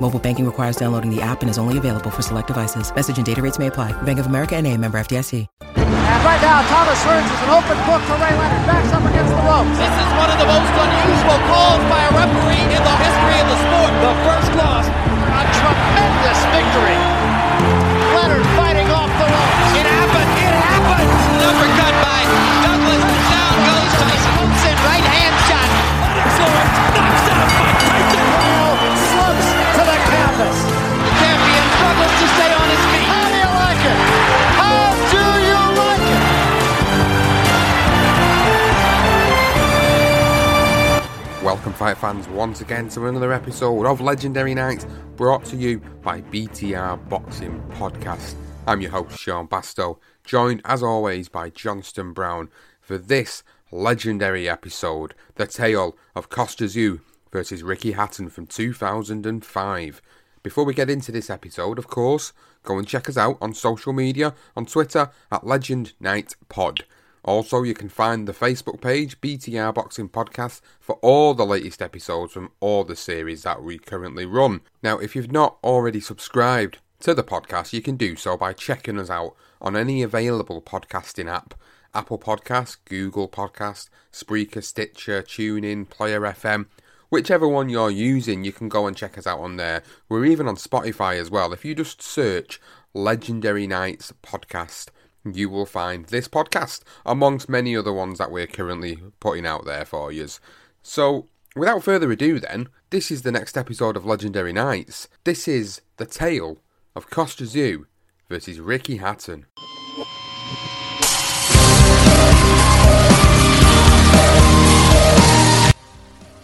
Mobile banking requires downloading the app and is only available for select devices. Message and data rates may apply. Bank of America and a member FDIC. And right now, Thomas Hearns is an open book to Ray Leonard. Backs up against the ropes. This is one of the most unusual calls by a referee in the history of the sport. The first loss. A tremendous victory. Leonard fighting off the ropes. It happened. It happened. Uppercut by Douglas. Down goes Tyson. Thompson, right hand shot. Welcome, fight fans, once again to another episode of Legendary Nights brought to you by BTR Boxing Podcast. I'm your host, Sean Bastow, joined as always by Johnston Brown for this legendary episode The Tale of Costa Tszyu versus Ricky Hatton from 2005. Before we get into this episode, of course, go and check us out on social media on Twitter at Legend Night Pod. Also, you can find the Facebook page, BTR Boxing Podcast, for all the latest episodes from all the series that we currently run. Now, if you've not already subscribed to the podcast, you can do so by checking us out on any available podcasting app Apple Podcast, Google Podcast, Spreaker, Stitcher, TuneIn, Player FM. Whichever one you're using, you can go and check us out on there. We're even on Spotify as well. If you just search Legendary Nights Podcast, you will find this podcast amongst many other ones that we're currently putting out there for you. So, without further ado, then, this is the next episode of Legendary Nights. This is the tale of Costa Tszyu versus Ricky Hatton.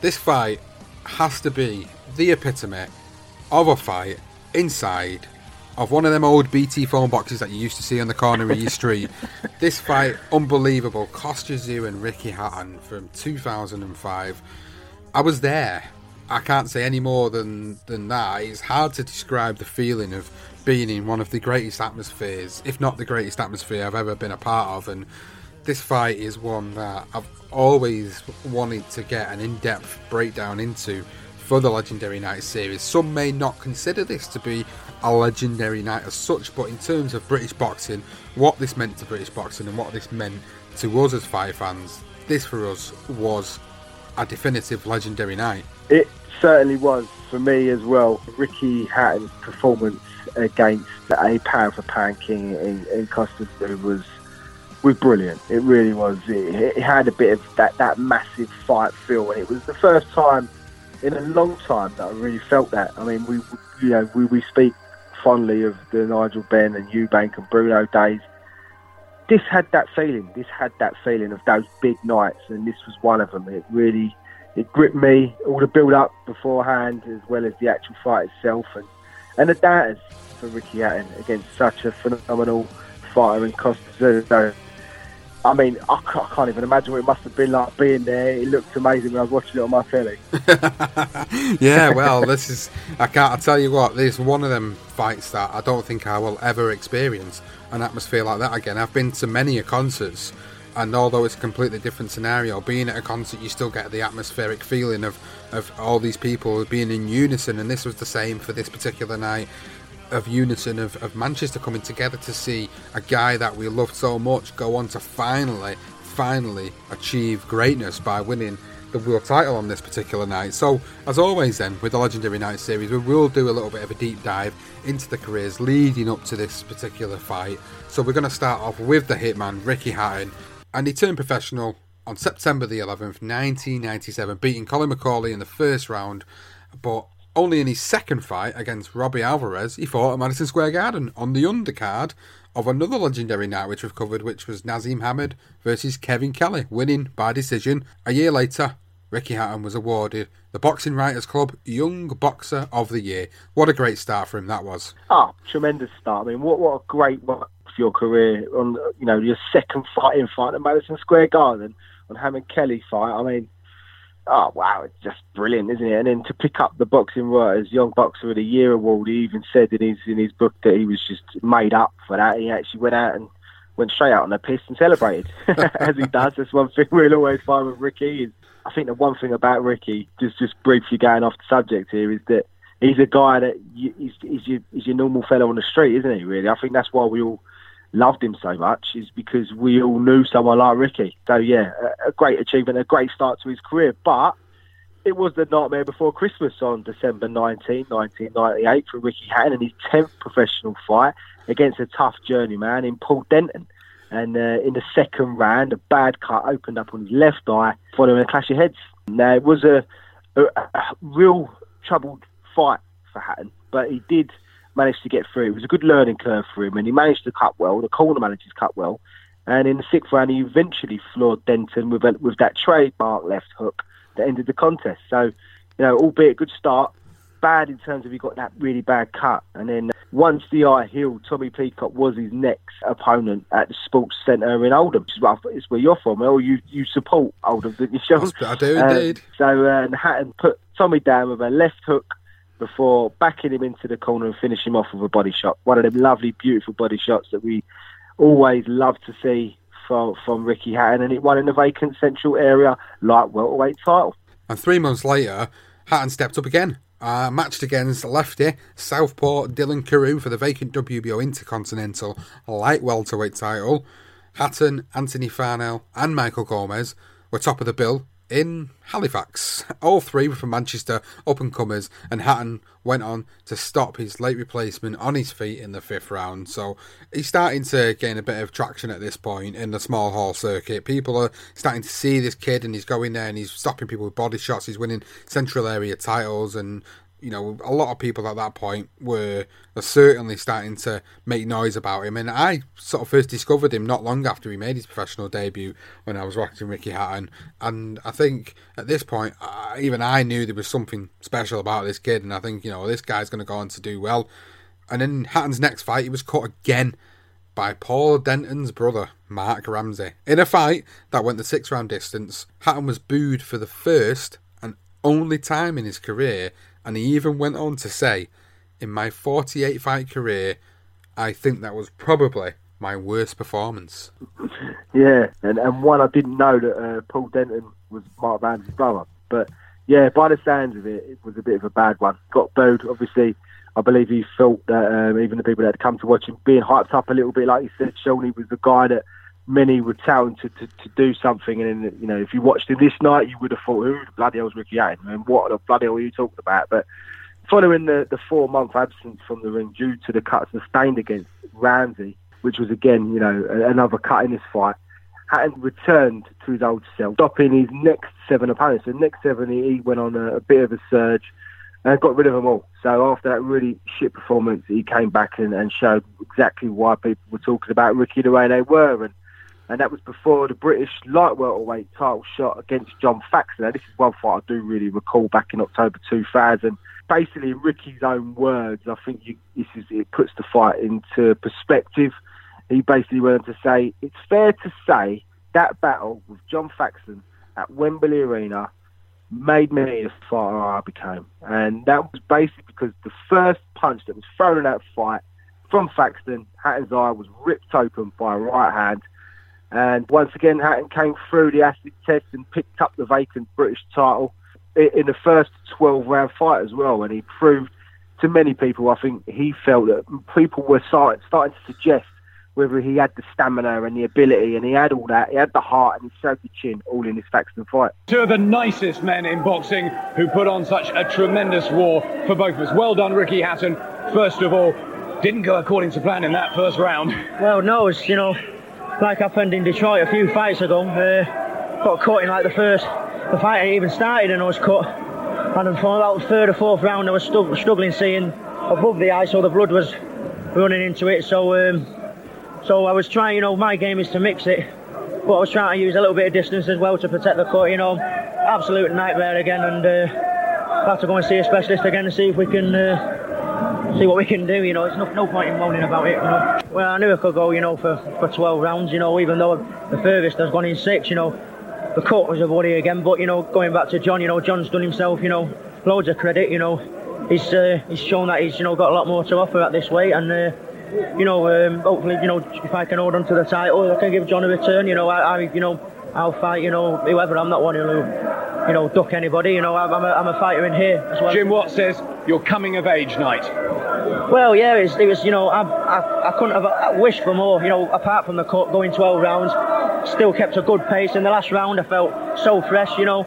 This fight has to be the epitome of a fight inside of one of them old BT phone boxes that you used to see on the corner of your street. This fight, unbelievable. Costa Tszyu and Ricky Hatton from 2005. I was there. I can't say any more than, than that. It's hard to describe the feeling of being in one of the greatest atmospheres, if not the greatest atmosphere I've ever been a part of. And this fight is one that I've always wanted to get an in depth breakdown into for the Legendary Night series. Some may not consider this to be a legendary night as such, but in terms of British boxing, what this meant to British boxing and what this meant to us as fight fans, this for us was a definitive legendary night. It certainly was for me as well. Ricky Hatton's performance against a pound for pound king in, in Costa was was brilliant. It really was. It, it, had a bit of that, that massive fight feel, and it was the first time in a long time that I really felt that. I mean, we you know we, we speak fondly of the Nigel Benn and Eubank and Bruno days. This had that feeling. This had that feeling of those big nights, and this was one of them. It really it gripped me. All the build up beforehand, as well as the actual fight itself, and and the doubters for Ricky Hatton against such a phenomenal fighter in Costa Tszyu. I mean, I can't even imagine what it must have been like being there. It looked amazing when I was watching it on my telly. yeah, well, this is. I can't. I tell you what, this is one of them fights that I don't think I will ever experience an atmosphere like that again. I've been to many a concerts And although it's a completely different scenario, being at a concert, you still get the atmospheric feeling of, of all these people being in unison. And this was the same for this particular night of unison of, of Manchester coming together to see a guy that we loved so much go on to finally, finally achieve greatness by winning the world title on this particular night. So, as always, then with the Legendary Night series, we will do a little bit of a deep dive into the careers leading up to this particular fight. So, we're going to start off with the hitman Ricky Hatton, and he turned professional on September the 11th, 1997, beating Colin McCauley in the first round, but only in his second fight against Robbie Alvarez, he fought at Madison Square Garden on the undercard of another legendary night which we've covered, which was Naseem Hamed versus Kevin Kelly, winning by decision. A year later, Ricky Hatton was awarded the Boxing Writers Club Young Boxer of the Year. What a great start for him that was. Oh, tremendous start. I mean, what what a great one for your career on you know your second fighting fight at Madison Square Garden on Hamed Kelly fight. I mean, oh wow, it's just brilliant, isn't it? And then to pick up the Boxing Writers Young Boxer of the Year award, he even said in his in his book that he was just made up for that. He actually went out and went straight out on the piss and celebrated, as he does. That's one thing we'll always find with Ricky. Is I think the one thing about Ricky, just just briefly going off the subject here, is that he's a guy that you, he's, he's your he's your normal fellow on the street, isn't he? Really, I think that's why we all loved him so much is because we all knew someone like Ricky. So yeah, a, great achievement, a great start to his career. But it was the nightmare before Christmas on December 19, 1998 for Ricky Hatton and his 10th professional fight against a tough journeyman in Paul Denton. And uh, in the second round, a bad cut opened up on his left eye following a clash of heads. Now, it was a, a, a real troubled fight for Hatton, but he did manage to get through. It was a good learning curve for him, and he managed to cut well. The corner managers cut well. And in the sixth round, he eventually floored Denton with, a, with that trademark left hook that ended the contest. So, you know, albeit a good start, bad in terms of he got that really bad cut. And then once the eye healed, Tommy Peacock was his next opponent at the Sports Centre in Oldham, which is where, it's where you're from. Well, you, you support Oldham, didn't you, Sean? I do indeed. Um, so uh, Hatton put Tommy down with a left hook before backing him into the corner and finishing him off with a body shot. One of them lovely, beautiful body shots that we always love to see from, from Ricky Hatton, and it won in the vacant central area light welterweight title. And three months later, Hatton stepped up again. Uh, matched against lefty Southport Dillon Carew for the vacant WBO Intercontinental light welterweight title. Hatton, Anthony Farnell, and Michael Gomez were top of the bill in Halifax. All three were from Manchester up and comers, and Hatton went on to stop his late replacement on his feet in the fifth round. So he's starting to gain a bit of traction at this point in the small hall circuit. People are starting to see this kid, and he's going there and he's stopping people with body shots. He's winning central area titles and you know, a lot of people at that point were, certainly starting to make noise about him. And I sort of first discovered him not long after he made his professional debut when I was watching Ricky Hatton. And I think at this point, uh, even I knew there was something special about this kid. And I think, you know, this guy's going to go on to do well. And in Hatton's next fight, he was caught again by Paul Denton's brother, Mark Ramsey. In a fight that went the six round distance, Hatton was booed for the first and only time in his career and he even went on to say, In my 48 fight career, I think that was probably my worst performance. Yeah, and, and one I didn't know that uh, Paul Denton was Mark Ramsey's brother. But yeah, by the sounds of it, it was a bit of a bad one. Got booed, obviously. I believe he felt that um, even the people that had come to watch him being hyped up a little bit, like he said, Shawnee was the guy that many were touting to, to, do something. And you know, if you watched him this night, you would have thought, who the bloody hell's Ricky Hatton? And what the bloody hell are you talking about? But following the, the four month absence from the ring due to the cut sustained against Ramsey, which was again, you know, another cut in this fight, Hatton returned to his old self, stopping his next seven opponents. The next seven, he went on a, a bit of a surge and got rid of them all. So after that really shit performance, he came back and, and showed exactly why people were talking about Ricky the way they were. And and that was before the British light welterweight title shot against John Thaxton. Now, this is one fight I do really recall back in October 2000. Basically, in Ricky's own words, I think you, this is, it puts the fight into perspective. He basically went on to say, it's fair to say that battle with John Thaxton at Wembley Arena made me the fighter I became. And that was basically because the first punch that was thrown in that fight from Thaxton, Hatton's eye was ripped open by a right hand And once again, Hatton came through the acid test and picked up the vacant British title in the first 12 round fight as well. And he proved to many people, I think he felt that people were starting to suggest whether he had the stamina and the ability, and he had all that. He had the heart and he showed the chin, all in this Thaxton fight. Two of the nicest men in boxing who put on such a tremendous war for both of us. Well done, Ricky Hatton. First of all, didn't go according to plan in that first round. Well, no, it's, you know, like happened in Detroit a few fights ago. Uh, got caught in like the first, the fight ain't even started and I was cut. And from about third or fourth round, I was struggling seeing above the eye, so the blood was running into it. So, um, so I was trying, you know, my game is to mix it, but I was trying to use a little bit of distance as well to protect the cut. You know, absolute nightmare again, and uh, have to go and see a specialist again and see if we can. Uh, see what we can do. You know, there's no, no point in moaning about it. You know. Well, I knew I could go, you know, for, for 12 rounds. You know, even though the furthest has gone in six. You know, the cut was a worry again. But you know, going back to John, you know, John's done himself, you know, loads of credit. You know, he's uh, he's shown that he's you know got a lot more to offer at this weight, and uh, you know, um, hopefully, you know, if I can hold on to the title, I can give John a return. You know, I, I you know, I'll fight. You know, whoever. I'm not one who, you know, duck anybody. You know, I'm, I'm, a, I'm a fighter in here as well. Jim Watt says your coming of age night. Well, yeah, it was, it was you know, I, I, I couldn't have wished for more. You know, apart from the cut, going 12 rounds, still kept a good pace. In the last round, I felt so fresh. You know,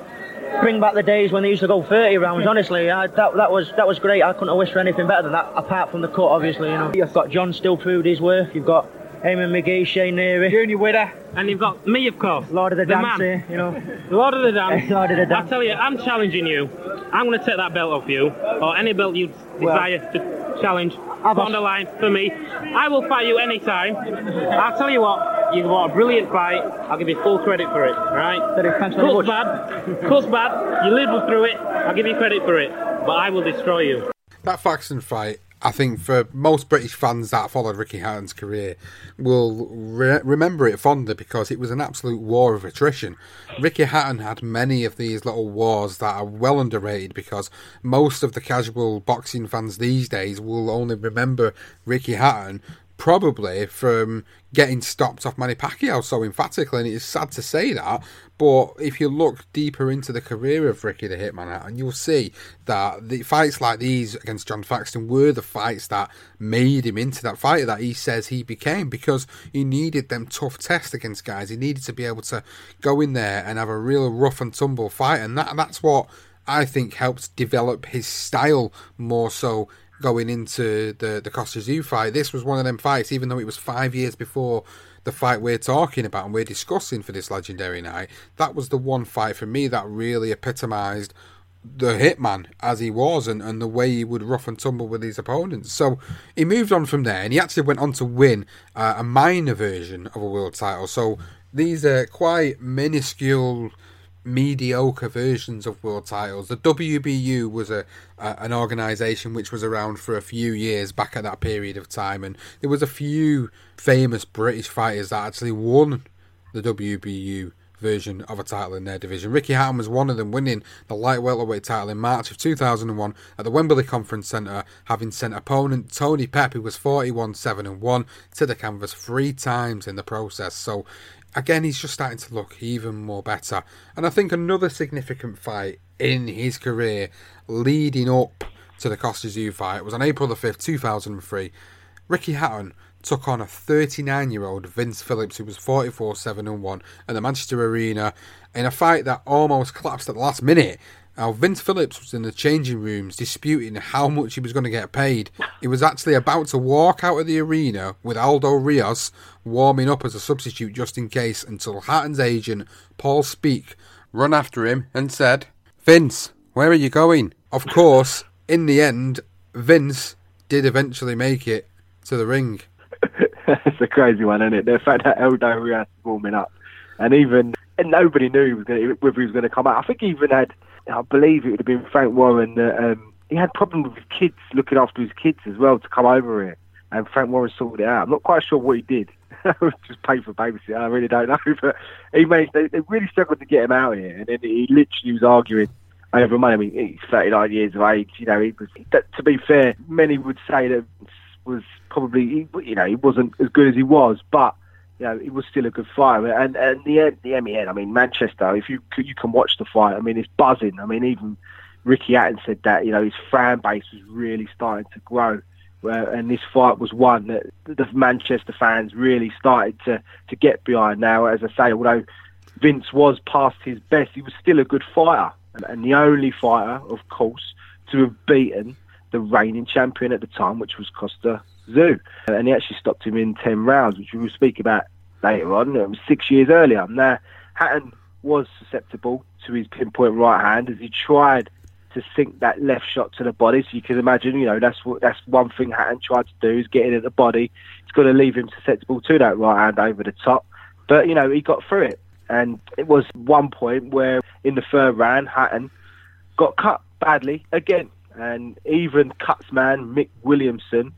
bring back the days when they used to go 30 rounds. Honestly, I, that that was that was great. I couldn't have wished for anything better than that, apart from the cut, obviously. You know, you've got John still proved his worth. You've got Eamon Magee, Shane Neary, Junior Witter, and you've got me, of course, Lord of the, the Dance. Here, you know, Lord of the Dance. Lord of the Dance. I tell you, I'm challenging you. I'm going to take that belt off you, or any belt you desire well, to challenge. I've on the line for me. I will fight you anytime. I'll tell you what, You've want a brilliant fight. I'll give you full credit for it. Right? Thanks Cut's bad. Cut's bad. You live through it. I'll give you credit for it. But I will destroy you. That Thaxton fight I think for most British fans that followed Ricky Hatton's career will re- remember it fondly because it was an absolute war of attrition. Ricky Hatton had many of these little wars that are well underrated because most of the casual boxing fans these days will only remember Ricky Hatton probably from getting stopped off Manny Pacquiao so emphatically, and it's sad to say that. But if you look deeper into the career of Ricky the Hitman uh, and you'll see that the fights like these against John Thaxton were the fights that made him into that fighter that he says he became because he needed them tough tests against guys. He needed to be able to go in there and have a real rough and tumble fight, and that that's what I think helped develop his style more so going into the the Costa Zoo fight. This was one of them fights, even though it was five years before the fight we're talking about and we're discussing for this legendary night. That was the one fight for me that really epitomised the hitman as he was and, and the way he would rough and tumble with his opponents. So he moved on from there and he actually went on to win uh, a minor version of a world title. So these are quite minuscule mediocre versions of world titles. The WBU was a, an organization which was around for a few years back at that period of time, and there was a few famous British fighters that actually won the WBU version of a title in their division. Ricky Hatton was one of them, winning the light welterweight title in March of 2001 at the Wembley Conference Centre, having sent opponent Tony Pep, who was 41 7 and 1, to the canvas three times in the process. So again, he's just starting to look even more better. And I think another significant fight in his career leading up to the Costa Zoo fight was on April the 5th, 2003. Ricky Hatton took on a 39 year old Vince Phillips, who was 44 7 1 at the Manchester Arena in a fight that almost collapsed at the last minute. Now, Vince Phillips was in the changing rooms disputing how much he was going to get paid. He was actually about to walk out of the arena with Aldo Rios warming up as a substitute just in case until Hatton's agent, Paul Speake, run after him and said, Vince, where are you going? Of course, in the end, Vince did eventually make it to the ring. It's a crazy one, isn't it? The fact that Aldo Rios warming up, and even and nobody knew he was to, whether he was going to come out. I think he even had I believe it would have been Frank Warren that um, he had problems with his kids, looking after his kids as well, to come over here. And Frank Warren sorted it out. I'm not quite sure what he did. just paid for babysitter. I really don't know. But he managed. They, they really struggled to get him out here, and then he literally was arguing over money. I mean, he's 39 years of age. You know, he was. That, to be fair, many would say that was probably you know he wasn't as good as he was, but you know, it was still a good fight. And and the the MEN, I mean, Manchester. If you you can watch the fight, I mean, it's buzzing. I mean, even Ricky Hatton said that you know his fan base was really starting to grow. Uh, and this fight was one that the Manchester fans really started to, to get behind. Now, as I say, although Vince was past his best, he was still a good fighter, and, and the only fighter, of course, to have beaten the reigning champion at the time, which was Costa Zoo. Uh, and he actually stopped him in 10 rounds, which we will speak about later on. It was six years earlier. Now, Hatton was susceptible to his pinpoint right hand as he tried to sink that left shot to the body. So you can imagine, you know, that's what that's one thing Hatton tried to do is get in at the body. It's going to leave him susceptible to that right hand over the top. But you know, he got through it, and it was one point where in the third round, Hatton got cut badly again, and even Cuts man Mick Williamson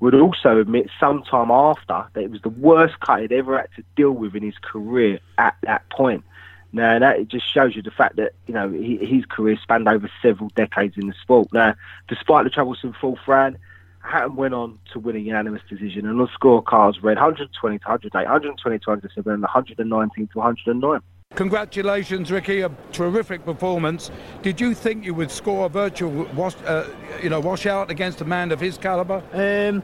would also admit sometime after that it was the worst cut he'd ever had to deal with in his career at that point. Now that it just shows you the fact that you know he, his career spanned over several decades in the sport. Now, despite the troublesome fourth round, Hatton went on to win a unanimous decision, and the scorecards read 120 to 108, 120 to 107, and 119 to 109. Congratulations, Ricky! A terrific performance. Did you think you would score a virtual wash, uh, you know, washout against a man of his caliber? Um,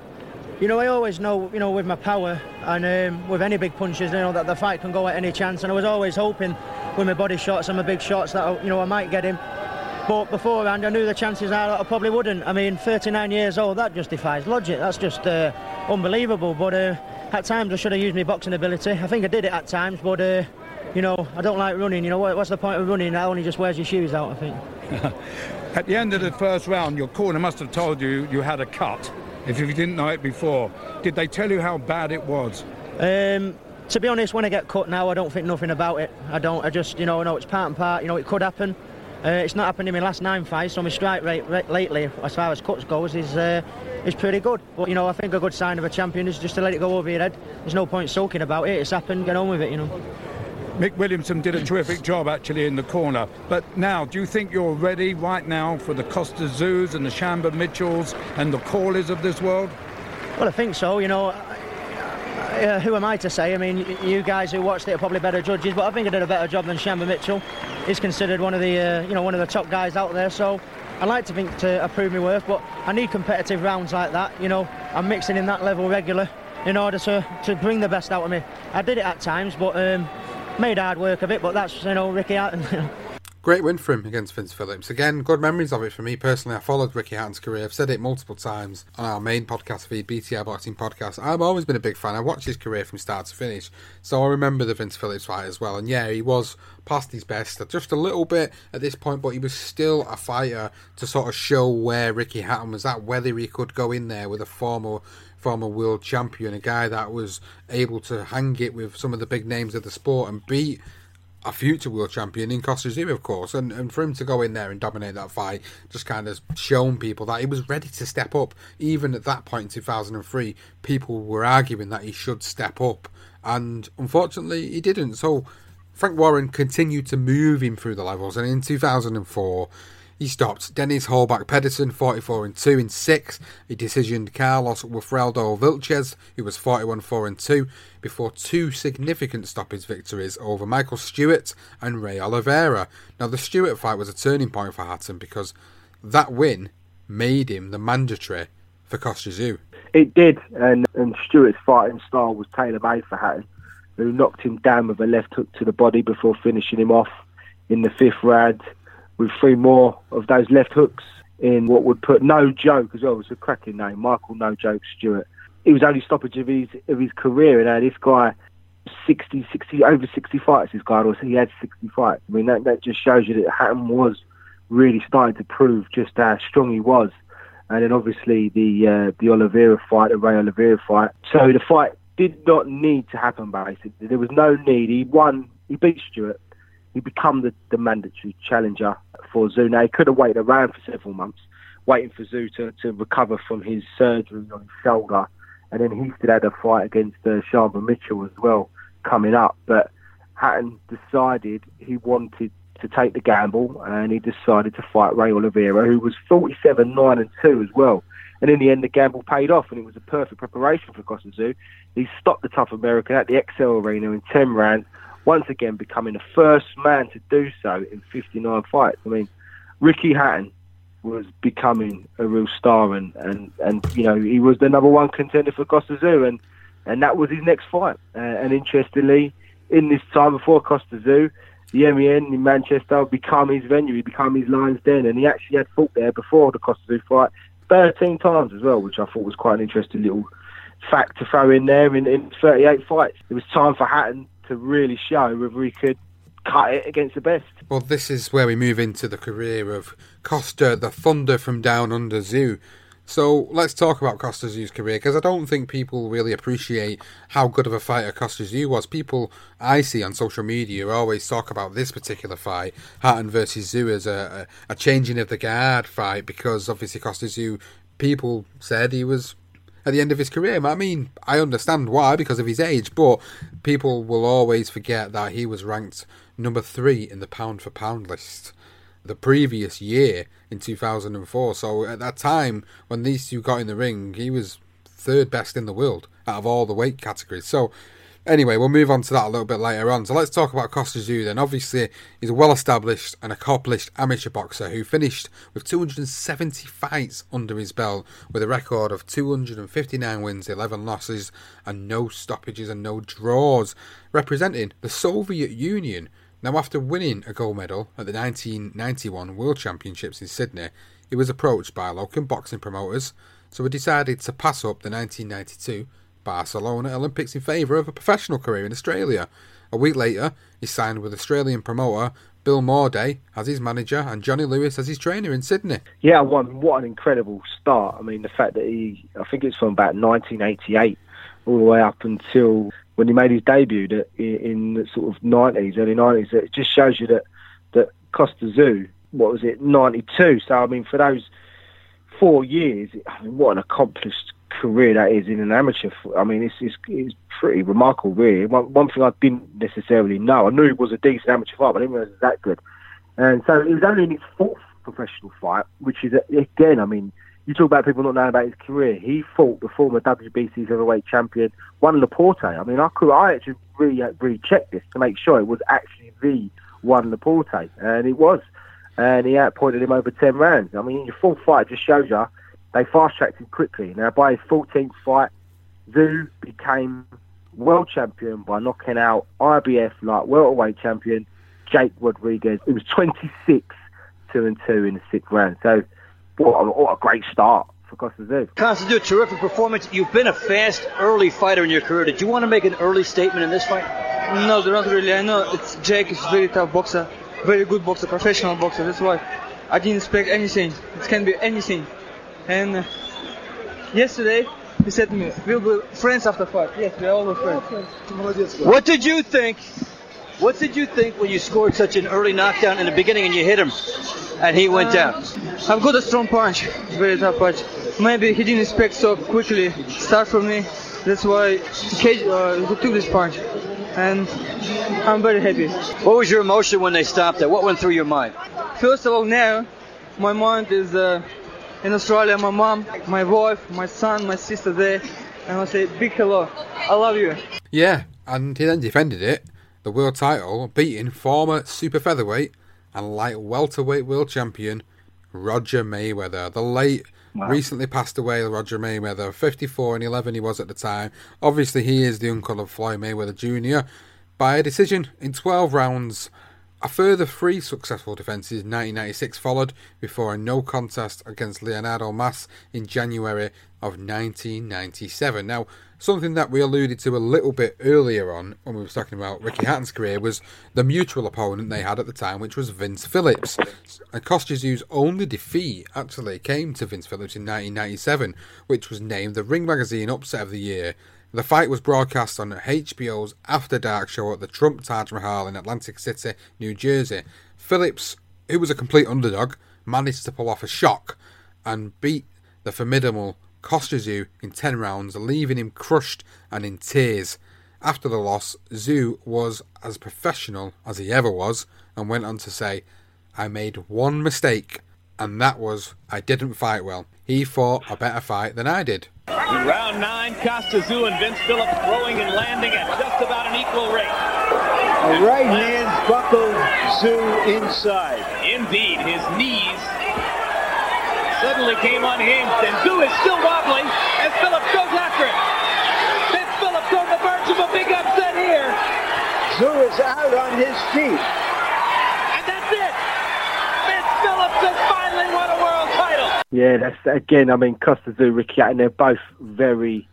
you know, I always know, you know, with my power and um, with any big punches, you know, that the fight can go at any chance. And I was always hoping with my body shots and my big shots that, you know, I might get him. But beforehand, I knew the chances are that I probably wouldn't. I mean, 39 years old, that just defies logic. That's just uh, unbelievable. But uh, at times, I should have used my boxing ability. I think I did it at times, but, uh, you know, I don't like running. You know, what's the point of running? That only just wears your shoes out, I think. at the end of the first round, your corner must have told you you had a cut if you didn't know it before. Did they tell you how bad it was? Um, to be honest, when I get cut now, I don't think nothing about it. I don't. I just, you know, I know it's part and part. You know, it could happen. Uh, it's not happened in my last nine fights, so my strike rate, rate lately, as far as cuts goes, is uh, is pretty good. But you know, I think a good sign of a champion is just to let it go over your head. There's no point sulking about it. It's happened. Get on with it. You know. Mick Williamson did a terrific job actually in the corner. But now, do you think you're ready right now for the Costa Tszyus and the Sharmba Mitchells and the Corleys of this world? Well, I think so. You know, uh, who am I to say? I mean, you guys who watched it are probably better judges, but I think I did a better job than Sharmba Mitchell. He's considered one of the, uh, you know, one of the top guys out there. So I like to think to prove my worth, but I need competitive rounds like that. You know, I'm mixing in that level regular in order to, to bring the best out of me. I did it at times, but um, made hard work of it, but that's, you oh, know, Ricky Hatton. Great win for him against Vince Phillips. Again, good memories of it for me personally. I followed Ricky Hatton's career. I've said it multiple times on our main podcast feed, BTR Boxing Podcast. I've always been a big fan. I watched his career from start to finish. So I remember the Vince Phillips fight as well. And yeah, he was past his best just a little bit at this point, but he was still a fighter to sort of show where Ricky Hatton was at, whether he could go in there with a former former world champion, a guy that was able to hang it with some of the big names of the sport and beat a future world champion in Costa Tszyu, of course, and, and for him to go in there and dominate that fight, just kind of shown people that he was ready to step up. Even at that point in 2003, people were arguing that he should step up, and unfortunately, he didn't. So Frank Warren continued to move him through the levels, and in 2004, he stopped Dennis Holbaek Pedersen 44 and 2 in 6. He decisioned Carlos Wilfredo Vilches, who was 41 4 and 2, before two significant stoppage victories over Michael Stewart and Ray Oliveira. Now, the Stewart fight was a turning point for Hatton because that win made him the mandatory for Costa Tszyu. It did, and, and Stewart's fighting style was tailor made for Hatton, who knocked him down with a left hook to the body before finishing him off in the fifth round with three more of those left hooks in what would put No Joke as well. It was a cracking name, Michael No Joke Stewart. It was only stoppage of his of his career, and uh, this guy, 60, 60, over 60 fights. This guy, or he had 60 fights. I mean, that that just shows you that Hatton was really starting to prove just how strong he was. And then obviously the uh, the Oliveira fight, the Ray Oliveira fight. So the fight did not need to happen. Basically, there was no need. He won. He beat Stewart he become the, the mandatory challenger for Tszyu. Now, he could have waited around for several months, waiting for Tszyu to, to recover from his surgery on his shoulder. And then he still had a fight against uh, Sharmba Mitchell as well coming up. But Hatton decided he wanted to take the gamble and he decided to fight Ray Oliveira, who was 47 9 and 2 as well. And in the end, the gamble paid off, and it was a perfect preparation for Tszyu. He stopped the tough American at the XL Arena in 10 rounds, once again becoming the first man to do so in 59 fights. I mean, Ricky Hatton was becoming a real star, and, and, and you know he was the number one contender for Costa Tszyu, and and that was his next fight. Uh, and interestingly, in this time before Costa Tszyu, the MEN in Manchester became his venue, he became his Lions Den, and he actually had fought there before the Costa Tszyu fight 13 times as well, which I thought was quite an interesting little fact to throw in there in, in 38 fights. It was time for Hatton to really show whether he could cut it against the best. Well, this is where we move into the career of Costa, the Thunder from Down Under Tszyu. So let's talk about Costa Tszyu's career because I don't think people really appreciate how good of a fighter Costa Tszyu was. People I see on social media always talk about this particular fight, Hatton versus Tszyu, as a, a, a changing of the guard fight because obviously Costa Tszyu, people said he was at the end of his career. I mean, I understand why because of his age, but people will always forget that he was ranked number three in the pound for pound list the previous year in 2004. So at that time, when these two got in the ring, he was third best in the world out of all the weight categories. So anyway, we'll move on to that a little bit later on. So let's talk about Costa Tszyu then. Obviously, he's a well-established and accomplished amateur boxer who finished with 270 fights under his belt with a record of 259 wins, 11 losses, and no stoppages and no draws, representing the Soviet Union now, after winning a gold medal at the 1991 World Championships in Sydney, he was approached by local boxing promoters, so he decided to pass up the 1992 Barcelona Olympics in favour of a professional career in Australia. A week later, he signed with Australian promoter Bill Mordey as his manager and Johnny Lewis as his trainer in Sydney. Yeah, what, what an incredible start. I mean, the fact that he, I think it's from about 1988 all the way up until when he made his debut in the sort of 90s, early 90s. It just shows you that, that Costa Tszyu, what was it, 92. So, I mean, for those four years, I mean, what an accomplished career that is in an amateur. I mean, it's, it's, it's pretty remarkable, really. One, one thing I didn't necessarily know, I knew he was a decent amateur fighter, but I didn't realize he was that good. And so it was only in his fourth professional fight, which is, again, I mean, you talk about people not knowing about his career. He fought the former WBC heavyweight champion, Juan Laporte. I mean, I could, I actually really, uh, really checked this to make sure it was actually the Juan Laporte, and it was. And he outpointed him over 10 rounds. I mean, your full fight just shows you they fast-tracked him quickly. Now, by his 14th fight, Tszyu became world champion by knocking out IBF light welterweight champion Jake Rodriguez. It was 26 2 and 2 in the sixth round. So what a, what a great start for Costa Tszyu. Costa Tszyu, terrific performance. You've been a fast, early fighter in your career. Did you want to make an early statement in this fight? No, not really. I know it's Jake is a very tough boxer, very good boxer, professional boxer. That's why I didn't expect anything. It can be anything. And uh, yesterday he said to me, "We'll be friends after fight." Yes, we are always friends. What did you think? What did you think when you scored such an early knockdown in the beginning and you hit him? and he went down. I've got a strong punch, very tough punch. Maybe he didn't expect so quickly start from me. That's why he, uh, took this punch, and I'm very happy. What was your emotion when they stopped it? What went through your mind? First of all, now my mind is uh, in Australia. My mom, my wife, my son, my sister there, and I say big hello. I love you. Yeah, and he then defended it, the world title, beating former super featherweight and light welterweight world champion Roger Mayweather. The late, wow. recently passed away Roger Mayweather, 54 and 11 he was at the time. Obviously, he is the uncle of Floyd Mayweather Jr. By a decision in 12 rounds, a further three successful defences in 1996 followed before a no contest against Leonardo Mas in January of 1997. Now, something that we alluded to a little bit earlier on when we were talking about Ricky Hatton's career was the mutual opponent they had at the time, which was Vince Phillips. And only defeat actually came to Vince Phillips in 1997, which was named the Ring Magazine Upset of the Year the fight was broadcast on HBO's After Dark show at the Trump Taj Mahal in Atlantic City, New Jersey. Phillips, who was a complete underdog, managed to pull off a shock and beat the formidable Costa Tszyu in 10 rounds, leaving him crushed and in tears. After the loss, Tszyu was as professional as he ever was and went on to say, I made one mistake and that was I didn't fight well. He fought a better fight than I did. In round nine, Costa Tszyu and Vince Phillips throwing and landing at just about an equal rate. The right hand buckled Tszyu inside. Indeed, his knees suddenly came unhinged, and Tszyu is still wobbling as Phillips goes after it. Vince Phillips on the verge of a big upset here. Tszyu is out on his feet. And that's it. Vince Phillips has finally won a world title. Yeah, that's again. I mean, Costa Ricky Hatton, they're both very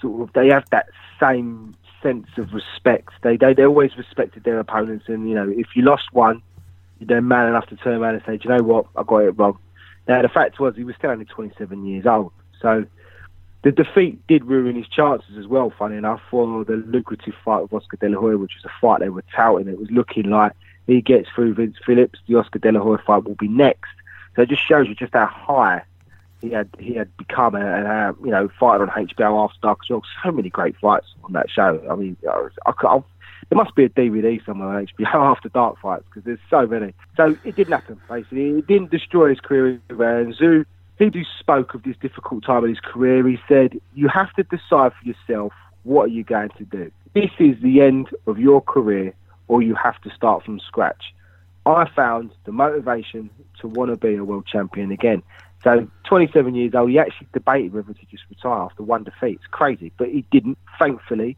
sort of. They have that same sense of respect. They they, they always respected their opponents, and you know, if you lost one, they're man enough to turn around and say, Do you know what, I got it wrong. Now the fact was, he was still only 27 years old, so the defeat did ruin his chances as well. Funny enough, for the lucrative fight with Oscar De La Hoya, which was a fight they were touting. It was looking like he gets through Vince Phillips, the Oscar De La Hoya fight will be next. So it just shows you just how high he had he had become and how you know fighting on HBO After Dark as well. So many great fights on that show. I mean, I, I, I, there must be a DVD somewhere on HBO After Dark fights because there's so many. So it didn't happen. Basically, it didn't destroy his career. And Tszyu, he spoke of this difficult time in his career. He said, "You have to decide for yourself what are you going to do. This is the end of your career, or you have to start from scratch." I found the motivation to want to be a world champion again. So, 27 years old, he actually debated whether to just retire after one defeat. It's crazy, but he didn't, thankfully,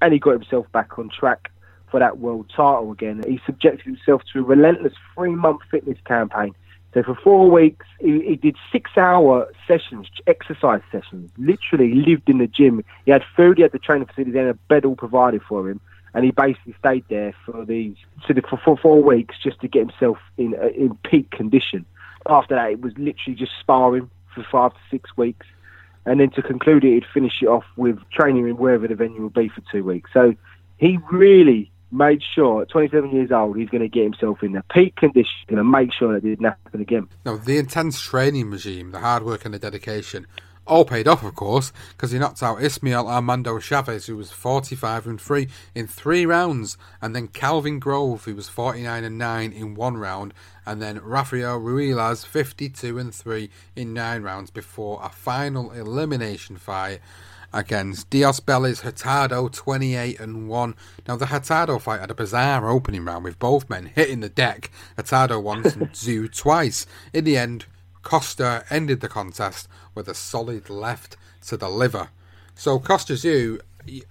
and he got himself back on track for that world title again. He subjected himself to a relentless three-month fitness campaign. So for four weeks, he, he did six-hour sessions, exercise sessions. Literally lived in the gym. He had food, he had the training facilities, and a bed all provided for him and he basically stayed there for these for, for four weeks just to get himself in uh, in peak condition. After that, it was literally just sparring for five to six weeks, and then to conclude it, he'd finish it off with training in wherever the venue would be for two weeks. So he really made sure at 27 years old he's going to get himself in the peak condition and make sure that didn't happen again. Now, the intense training regime, the hard work and the dedication all paid off, of course, because he knocked out Ismael Armando Chavez, who was 45 and 3 in three rounds, and then Calvin Grove, who was 49 and 9 in one round, and then Rafael Ruelas, 52 and 3 in nine rounds before a final elimination fight against Diosbelys Hurtado 28 and 1. Now the Hurtado fight had a bizarre opening round with both men hitting the deck. Hurtado once and Tszyu twice. In the end, Costa ended the contest with a solid left to the liver. So Costa Tszyu,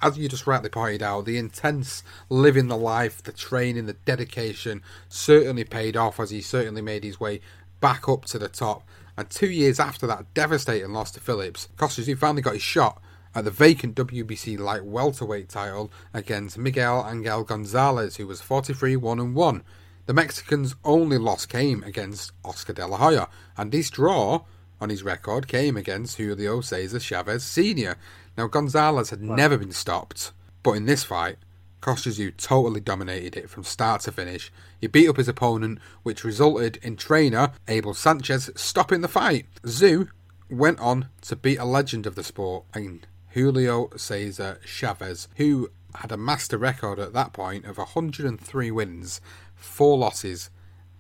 as you just rightly pointed out, the intense living the life, the training, the dedication certainly paid off as he certainly made his way back up to the top. And two years after that devastating loss to Phillips, Costa Tszyu finally got his shot at the vacant WBC light welterweight title against Miguel Angel Gonzalez, who was 43 1 and 1. The Mexican's only loss came against Oscar De La Hoya, and this draw on his record came against Julio Cesar Chavez Sr. Now, Gonzalez had wow. never been stopped, but in this fight, Costa totally dominated it from start to finish. He beat up his opponent, which resulted in trainer Abel Sanchez stopping the fight. Tszyu went on to beat a legend of the sport and Julio Cesar Chavez, who had a master record at that point of 103 wins four losses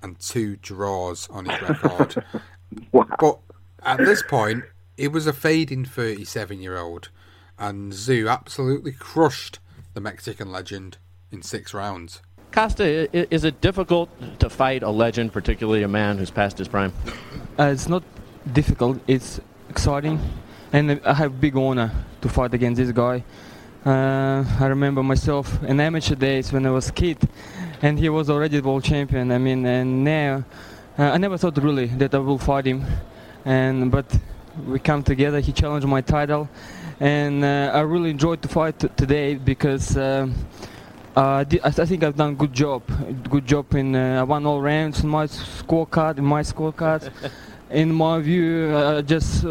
and two draws on his record. wow. But at this point, it was a fading 37 year old, and Tszyu absolutely crushed the Mexican legend in six rounds. Costa, is it difficult to fight a legend, particularly a man who's past his prime? Uh, it's not difficult, it's exciting, and I have big honor to fight against this guy. Uh, I remember myself in amateur days when I was a kid, and he was already world champion. I mean, and now uh, I never thought really that I will fight him, and but we come together. He challenged my title, and uh, I really enjoyed the fight t- today because. Uh, uh, I think I've done good job. Good job in uh, I won all rounds in my scorecard. In my scorecard, in my view, uh, just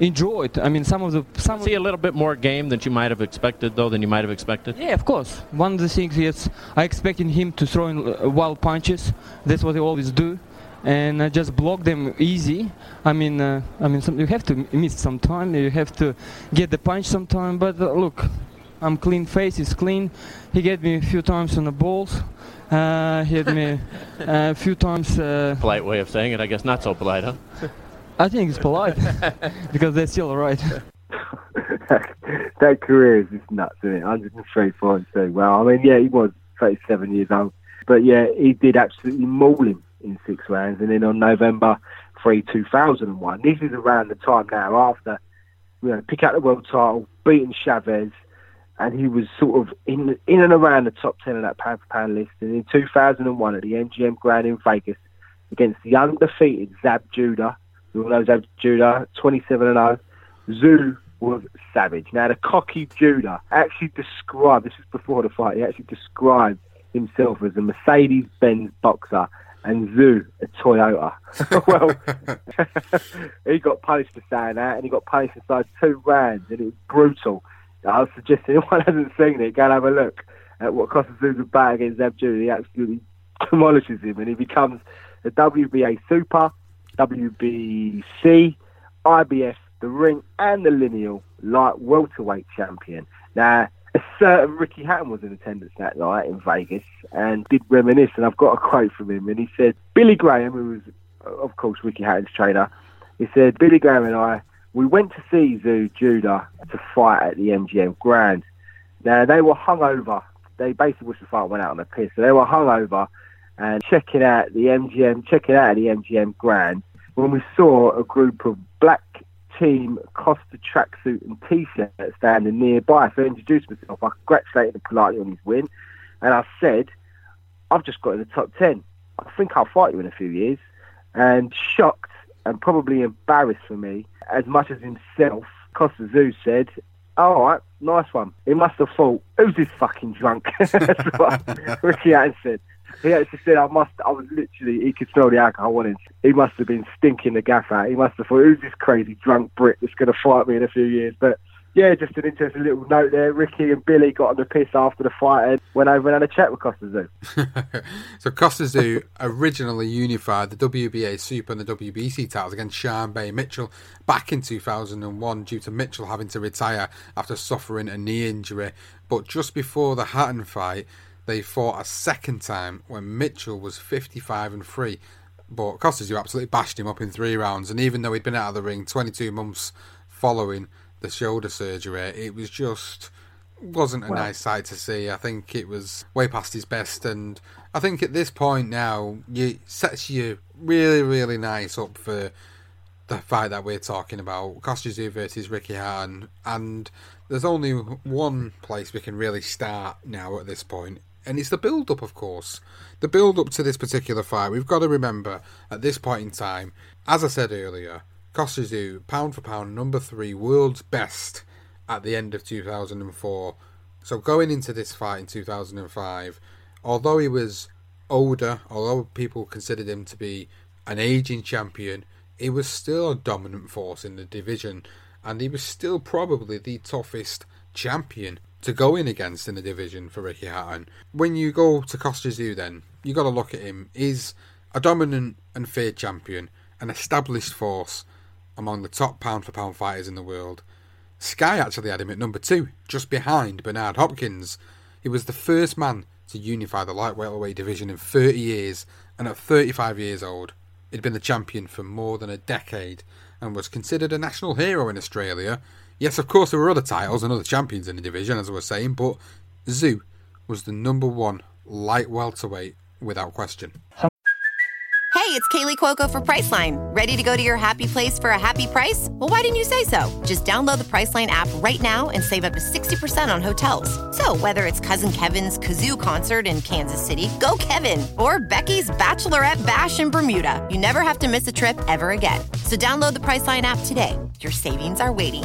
uh, it. I mean, some of the some see a little bit more game than you might have expected, though, than you might have expected. Yeah, of course. One of the things is I expected him to throw in uh, wild punches. That's what he always do, and I just block them easy. I mean, uh, I mean, some, you have to miss some time. You have to get the punch sometime. But uh, look, I'm clean face. He's clean. He get me a few times on the balls, Uh, he hit me a few times. Uh, Polite way of saying it, I guess not so polite, huh? I think it's polite because they're still right. that career is just nuts, isn't it? 103 points. So, well, I mean, yeah, he was 37 years old. But yeah, he did absolutely maul him in six rounds. And then on November 3, 2001, this is around the time now after, you know, pick out the world title, beating Chavez, and he was sort of in in and around the top 10 of that pound for pound list. And in 2001 at the MGM Grand in Vegas against the undefeated Zab Judah, you all know Zab Judah, 27 and 0, Tszyu was savage. Now, the cocky Judah actually described, this was before the fight, he actually described himself as a Mercedes-Benz boxer and Tszyu a Toyota. well, he got punished for saying that, and he got punished inside two rounds, and it was brutal. I was suggesting anyone hasn't seen it, go and have a look at what Kostya Tszyu's about against Zab Judah. He absolutely demolishes him, and he becomes a WBA Super, WBC, IBF, the ring, and the lineal light welterweight champion. Now, a certain Ricky Hatton was in attendance that night in Vegas and did reminisce, and I've got a quote from him, and he said, Billy Graham, who was, of course, Ricky Hatton's trainer, he said, Billy Graham and I, we went to see Tszyu Judah to fight at the MGM Grand. Now, they were hungover. They basically wished the fight went out on a piss, so they were hungover and checking out the MGM, checking out the MGM Grand when we saw a group of black team Kostya tracksuit and t-shirt standing nearby. So I introduced myself. I congratulated him politely on his win, and I said, "I've just got in the top ten. I think I'll fight you in a few years." And shocked and probably embarrassed for me, as much as himself, Kostya Tszyu said, "All right, nice one." He must have thought, "Who's this fucking drunk?" That's what Ricky Hatton said. He actually said, I must, I was literally, he could smell the alcohol on him. He must have been stinking the gaff out. He must have thought, who's this crazy drunk Brit that's going to fight me in a few years? But yeah, just an interesting little note there. Ricky and Billy got on the piss after the fight and went over and had a chat with Kostya Tszyu. so Kostya Tszyu originally unified the WBA Super and the WBC titles against Sharmba Mitchell back in 2001 due to Mitchell having to retire after suffering a knee injury. But just before the Hatton fight, they fought a second time when Mitchell was 55 and 3. But Kostya Tszyu absolutely bashed him up in three rounds. And even though he'd been out of the ring 22 months following the shoulder surgery, it was just wasn't a well, nice sight to see. I think it was way past his best, and I think at this point now, it sets you really, really nice up for the fight that we're talking about, Kostya versus Ricky Hatton, and there's only one place we can really start now at this point, and it's the build up, of course. The build up to this particular fight. We've got to remember at this point in time, as I said earlier, Tszyu, pound for pound, number three, world's best at the end of 2004. So going into this fight in 2005, although he was older, although people considered him to be an aging champion, he was still a dominant force in the division, and he was still probably the toughest champion to go in against in the division for Ricky Hatton. When you go to Kostya Tszyu, then you got to look at him. He's a dominant and feared champion, an established force among the top pound for pound fighters in the world. Sky actually had him at number two, just behind Bernard Hopkins. He was the first man to unify the light welterweight division in 30 years, and at 35 years old, he'd been the champion for more than a decade and was considered a national hero in Australia Yes, of course, there were other titles and other champions in the division, as I was saying, but Tszyu was the number one light welterweight without question. Hey, it's Kaley Cuoco for Priceline. Ready to go to your happy place for a happy price? Well, why didn't you say so? Just download the Priceline app right now and save up to 60% on hotels. So, whether it's Cousin Kevin's Kazoo concert in Kansas City, go Kevin, or Becky's Bachelorette Bash in Bermuda, you never have to miss a trip ever again. So, download the Priceline app today. Your savings are waiting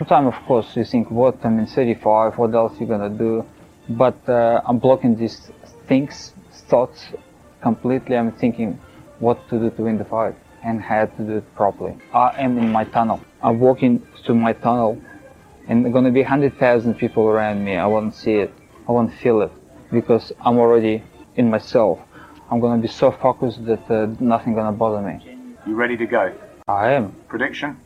Sometimes, of course, you think, what, I'm in 35, what else you gonna do? But uh, I'm blocking these things, thoughts completely. I'm thinking what to do to win the fight and how to do it properly. I am in my tunnel. I'm walking through my tunnel and gonna be 100,000 people around me. I won't see it. I won't feel it because I'm already in myself. I'm gonna be so focused that uh, nothing gonna bother me. You ready to go? I am. Prediction?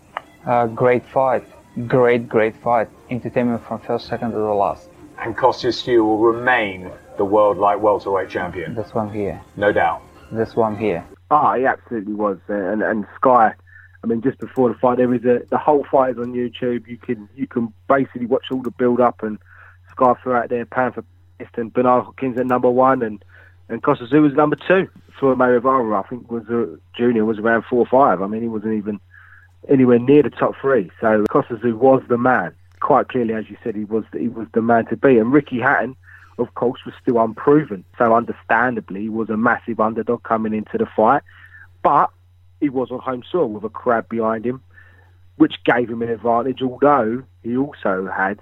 Uh, great fight. Great, great fight. Entertainment from first second to the last. And Kostya Tszyu will remain the world light welterweight champion. This one here. No doubt. This one here. Ah, he absolutely was. Uh, and and Sky, I mean, just before the fight, there is a the whole fight is on YouTube. You can you can basically watch all the build up and Sky throughout there, pound for best, and Bernard Hopkins at number one, and and Kostya Tszyu was number two. Floyd Mayweather, I think, was uh, junior was around four or five. I mean, he wasn't even anywhere near the top three. So Kostya Tszyu was the man. Quite clearly, as you said, he was he was the man to be. And Ricky Hatton, of course, was still unproven. So understandably, was a massive underdog coming into the fight. But he was on home soil with a crowd behind him, which gave him an advantage. Although he also had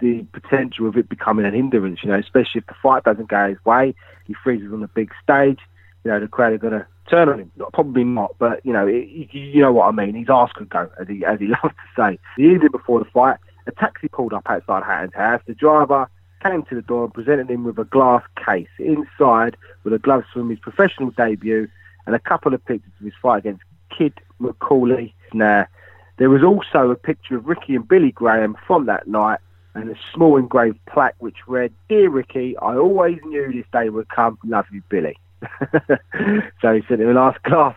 the potential of it becoming an hindrance. You know, especially if the fight doesn't go his way, he freezes on the big stage. You know, the crowd are going to turn on him. Probably not, but you know, it, you know what I mean. His ass could go, as he as he loves to say. The evening before the fight, a taxi pulled up outside Hatton's house. The driver came to the door and presented him with a glass case. Inside were the gloves from his professional debut and a couple of pictures of his fight against Kid McCauley. Now, there was also a picture of Ricky and Billy Graham from that night and a small engraved plaque which read, Dear Ricky, I always knew this day would come. Love you, Billy. so he sent him a nice glass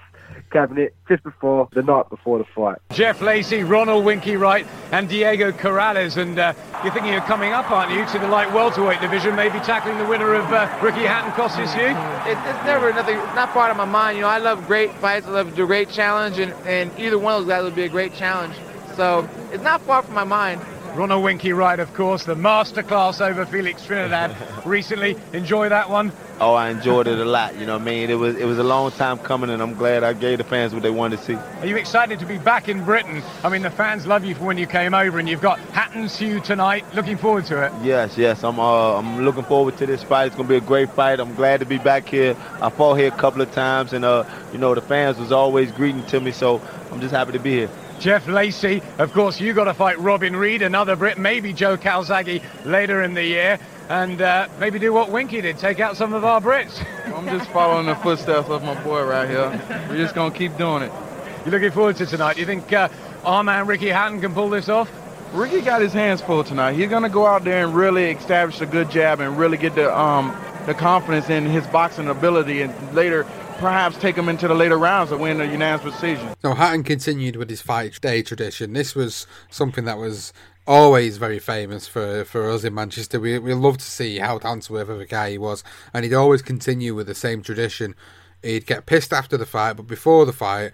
cabinet just before the night before the fight. Jeff Lacey, Ronald Winky Wright, and Diego Corrales. And uh, you're thinking of coming up, aren't you, to the light welterweight division, maybe tackling the winner of uh, Ricky Hatton Kostya Tszyu? It, it's never nothing. It's not part of my mind. You know, I love great fights. I love a great challenge, and, and either one of those guys would be a great challenge. So it's not far from my mind. Ronald Winky Wright, of course, the masterclass over Felix Trinidad recently. Enjoy that one. Oh, I enjoyed it a lot. You know what I mean? It was it was a long time coming, and I'm glad I gave the fans what they wanted to see. Are you excited to be back in Britain? I mean, the fans love you for when you came over, and you've got Hatton Tszyu tonight. Looking forward to it. Yes, yes. I'm uh, I'm looking forward to this fight. It's gonna be a great fight. I'm glad to be back here. I fought here a couple of times, and uh, you know, the fans was always greeting to me, so I'm just happy to be here. Jeff Lacey, of course, you got to fight Robin Reid, another Brit, maybe Joe Calzaghe later in the year, and uh, maybe do what Winky did, take out some of our Brits. I'm just following the footsteps of my boy right here. We're just going to keep doing it. You're looking forward to tonight. You think uh, our man Ricky Hatton can pull this off? Ricky got his hands full tonight. He's going to go out there and really establish a good jab and really get the um, the confidence in his boxing ability and later perhaps take him into the later rounds to win a unanimous decision. So Hatton continued with his fight day tradition. This was something that was always very famous for, for us in Manchester. We we love to see how down to earth of a guy he was, and he'd always continue with the same tradition. He'd get pissed after the fight, but before the fight,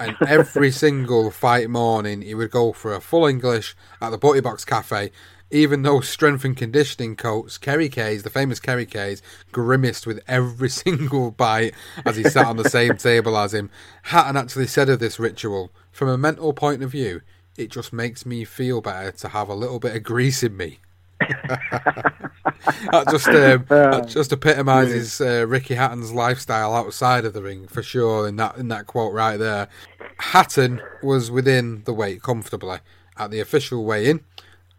and every single fight morning, he would go for a full English at the Butty Box Cafe even though strength and conditioning coach Kerry Kayes, the famous Kerry Kayes, grimaced with every single bite as he sat on the same table as him, Hatton actually said of this ritual, from a mental point of view, it just makes me feel better to have a little bit of grease in me. that just um, that just epitomises uh, Ricky Hatton's lifestyle outside of the ring for sure. In that in that quote right there, Hatton was within the weight comfortably at the official weigh-in.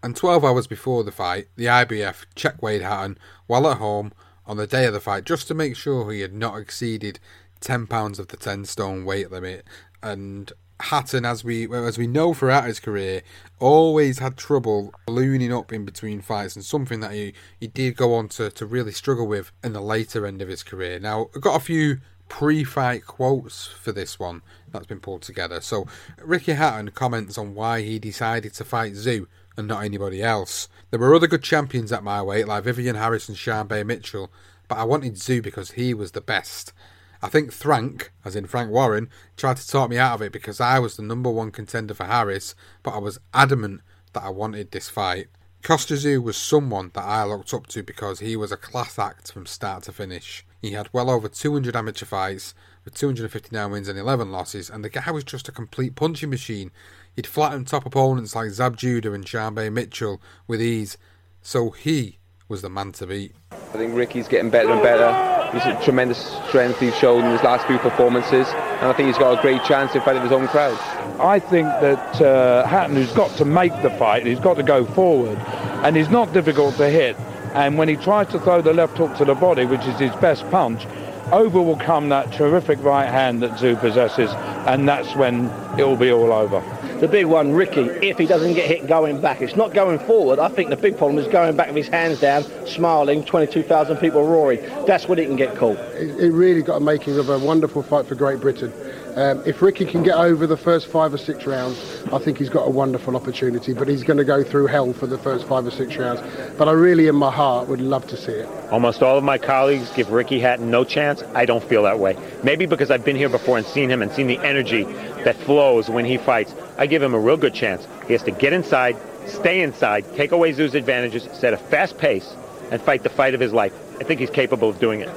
And 12 hours before the fight, the IBF checked weighed Hatton while at home on the day of the fight just to make sure he had not exceeded 10 pounds of the 10 stone weight limit. And Hatton, as we as we know throughout his career, always had trouble ballooning up in between fights, and something that he, he did go on to, to really struggle with in the later end of his career. Now, I've got a few pre-fight quotes for this one that's been pulled together. So Ricky Hatton comments on why he decided to fight Tszyu and not anybody else. There were other good champions at my weight, like Vivian Harris and Sharmba Mitchell, but I wanted Tszyu because he was the best. I think Frank, as in Frank Warren, tried to talk me out of it because I was the number one contender for Harris, but I was adamant that I wanted this fight. Kostya Tszyu was someone that I looked up to because he was a class act from start to finish. He had well over 200 amateur fights with 259 wins and 11 losses, and the guy was just a complete punching machine. He'd flatten top opponents like Zab Judah and Sharmba Mitchell with ease, so he was the man to beat. I think Ricky's getting better and better. He's a tremendous strength he's shown in his last few performances, and I think he's got a great chance in front of his own crowd. I think that uh, Hatton has got to make the fight, he's got to go forward, and he's not difficult to hit. And when he tries to throw the left hook to the body, which is his best punch, over will come that terrific right hand that Tszyu possesses, and that's when it will be all over. The big one, Ricky, if he doesn't get hit going back, it's not going forward. I think the big problem is going back with his hands down, smiling, 22,000 people roaring. That's when it can get caught. It, it really got a making of a wonderful fight for Great Britain. Um, if Ricky can get over the first five or six rounds, I think he's got a wonderful opportunity. But he's going to go through hell for the first five or six rounds. But I really, in my heart, would love to see it. Almost all of my colleagues give Ricky Hatton no chance. I don't feel that way. Maybe because I've been here before and seen him and seen the energy that flows when he fights. I give him a real good chance. He has to get inside, stay inside, take away Tszyu's advantages, set a fast pace, and fight the fight of his life. I think he's capable of doing it.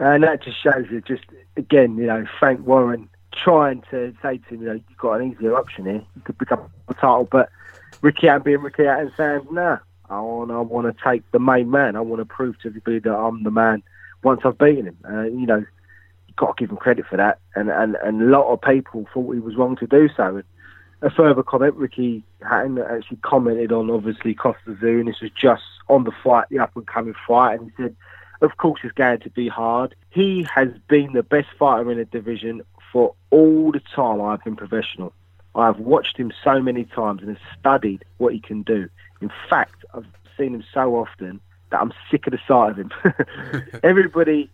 And that just shows you, just again, you know, Frank Warren trying to say to him, you know, you've got an easier option here. You could pick up a title, but Ricky Hatton being Ricky Hatton saying, nah, I want, I want to take the main man. I want to prove to everybody that I'm the man once I've beaten him. Uh, you know, you've got to give him credit for that. And, and, and a lot of people thought he was wrong to do so. And a further comment, Ricky Hatton actually commented on, obviously, Kostya Tszyu, and this was just on the fight, the up-and-coming fight, and he said, of course it's going to be hard. He has been the best fighter in the division for all the time I've been professional. I've watched him so many times and have studied what he can do. In fact, I've seen him so often that I'm sick of the sight of him. Everybody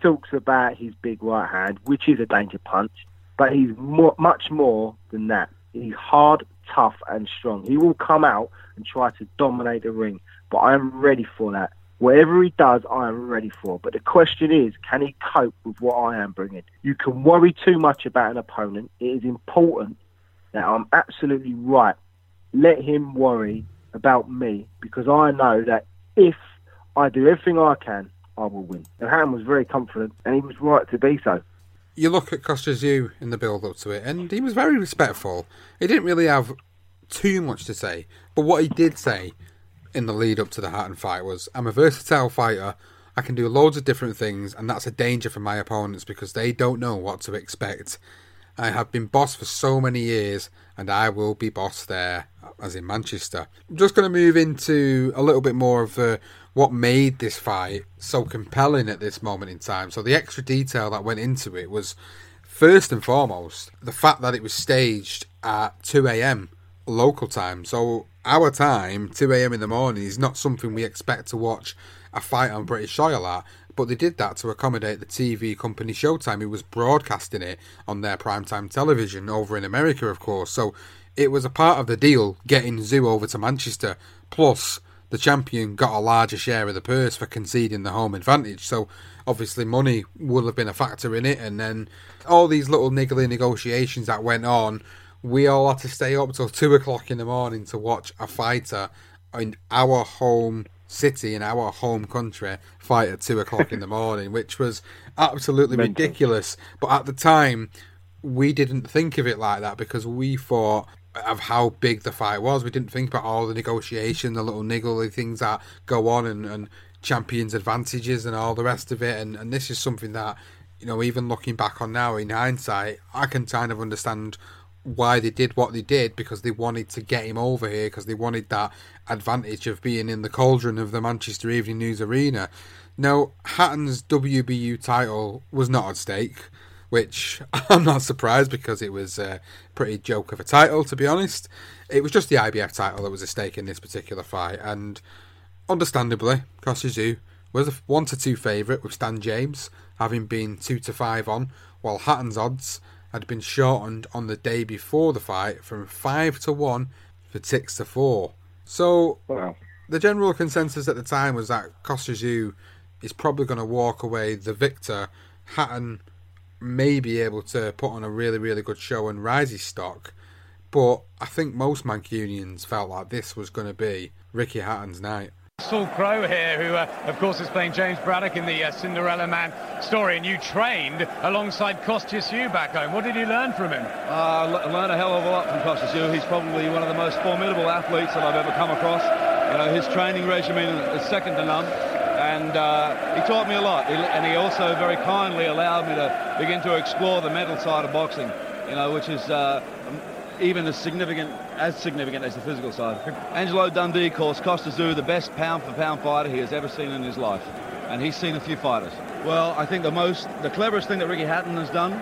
talks about his big right hand, which is a danger punch, but he's more, much more than that. He's hard, tough, and strong. He will come out and try to dominate the ring, but I am ready for that. Whatever he does, I am ready for. But the question is, can he cope with what I am bringing? You can worry too much about an opponent. It is important that I'm absolutely right. Let him worry about me because I know that if I do everything I can, I will win. And Ham was very confident, and he was right to be so. You look at Kostya Tszyu in the build up to it, and he was very respectful. He didn't really have too much to say, but what he did say in the lead up to the Hatton fight was, I'm a versatile fighter. I can do loads of different things, and that's a danger for my opponents because they don't know what to expect. I have been boss for so many years, and I will be boss there, as in Manchester. I'm just going to move into a little bit more of uh, what made this fight so compelling at this moment in time. So, the extra detail that went into it was first and foremost the fact that it was staged at 2 a.m. local time. So, our time, 2 a.m. in the morning, is not something we expect to watch a fight on British soil at. But they did that to accommodate the TV company Showtime, who was broadcasting it on their primetime television over in America, of course. So it was a part of the deal getting Tszyu over to Manchester. Plus, the champion got a larger share of the purse for conceding the home advantage. So obviously, money will have been a factor in it. And then all these little niggly negotiations that went on we all had to stay up till two o'clock in the morning to watch a fighter in our home city in our home country fight at two o'clock in the morning, which was absolutely Mental. ridiculous. But at the time, we didn't think of it like that because we thought of how big the fight was. We didn't think about all the negotiation, the little niggly things that go on, and, and champions' advantages and all the rest of it. And, and this is something that, you know, even looking back on now in hindsight, I can kind of understand why they did what they did because they wanted to get him over here because they wanted that advantage of being in the cauldron of the Manchester Evening News Arena. Now, Hatton's WBU title was not at stake, which I'm not surprised because it was a pretty joke of a title, to be honest. It was just the IBF title that was at stake in this particular fight, and understandably, Tszyu was a 1 to 2 favourite with Stan James, having been 2 to 5 on, while Hatton's odds had been shortened on the day before the fight from 5 to 1 for 6 to 4. So, wow. the general consensus at the time was that Kostya is probably going to walk away the victor. Hatton may be able to put on a really, really good show and rise his stock. But I think most Mancunians felt like this was going to be Ricky Hatton's night. Russell Crowe here, who, uh, of course, is playing James Braddock in the uh, Cinderella Man story, and you trained alongside Kostya Tszyu back home. What did you learn from him? Uh, learned a hell of a lot from Kostya Tszyu. He's probably one of the most formidable athletes that I've ever come across. You know, his training regimen is second to none, and uh, he taught me a lot. And he also very kindly allowed me to begin to explore the mental side of boxing, you know, which is uh, even as significant as significant as the physical side. Angelo Dundee calls Kostya Tszyu the best pound-for-pound fighter he has ever seen in his life, and he's seen a few fighters. Well, I think the most, the cleverest thing that Ricky Hatton has done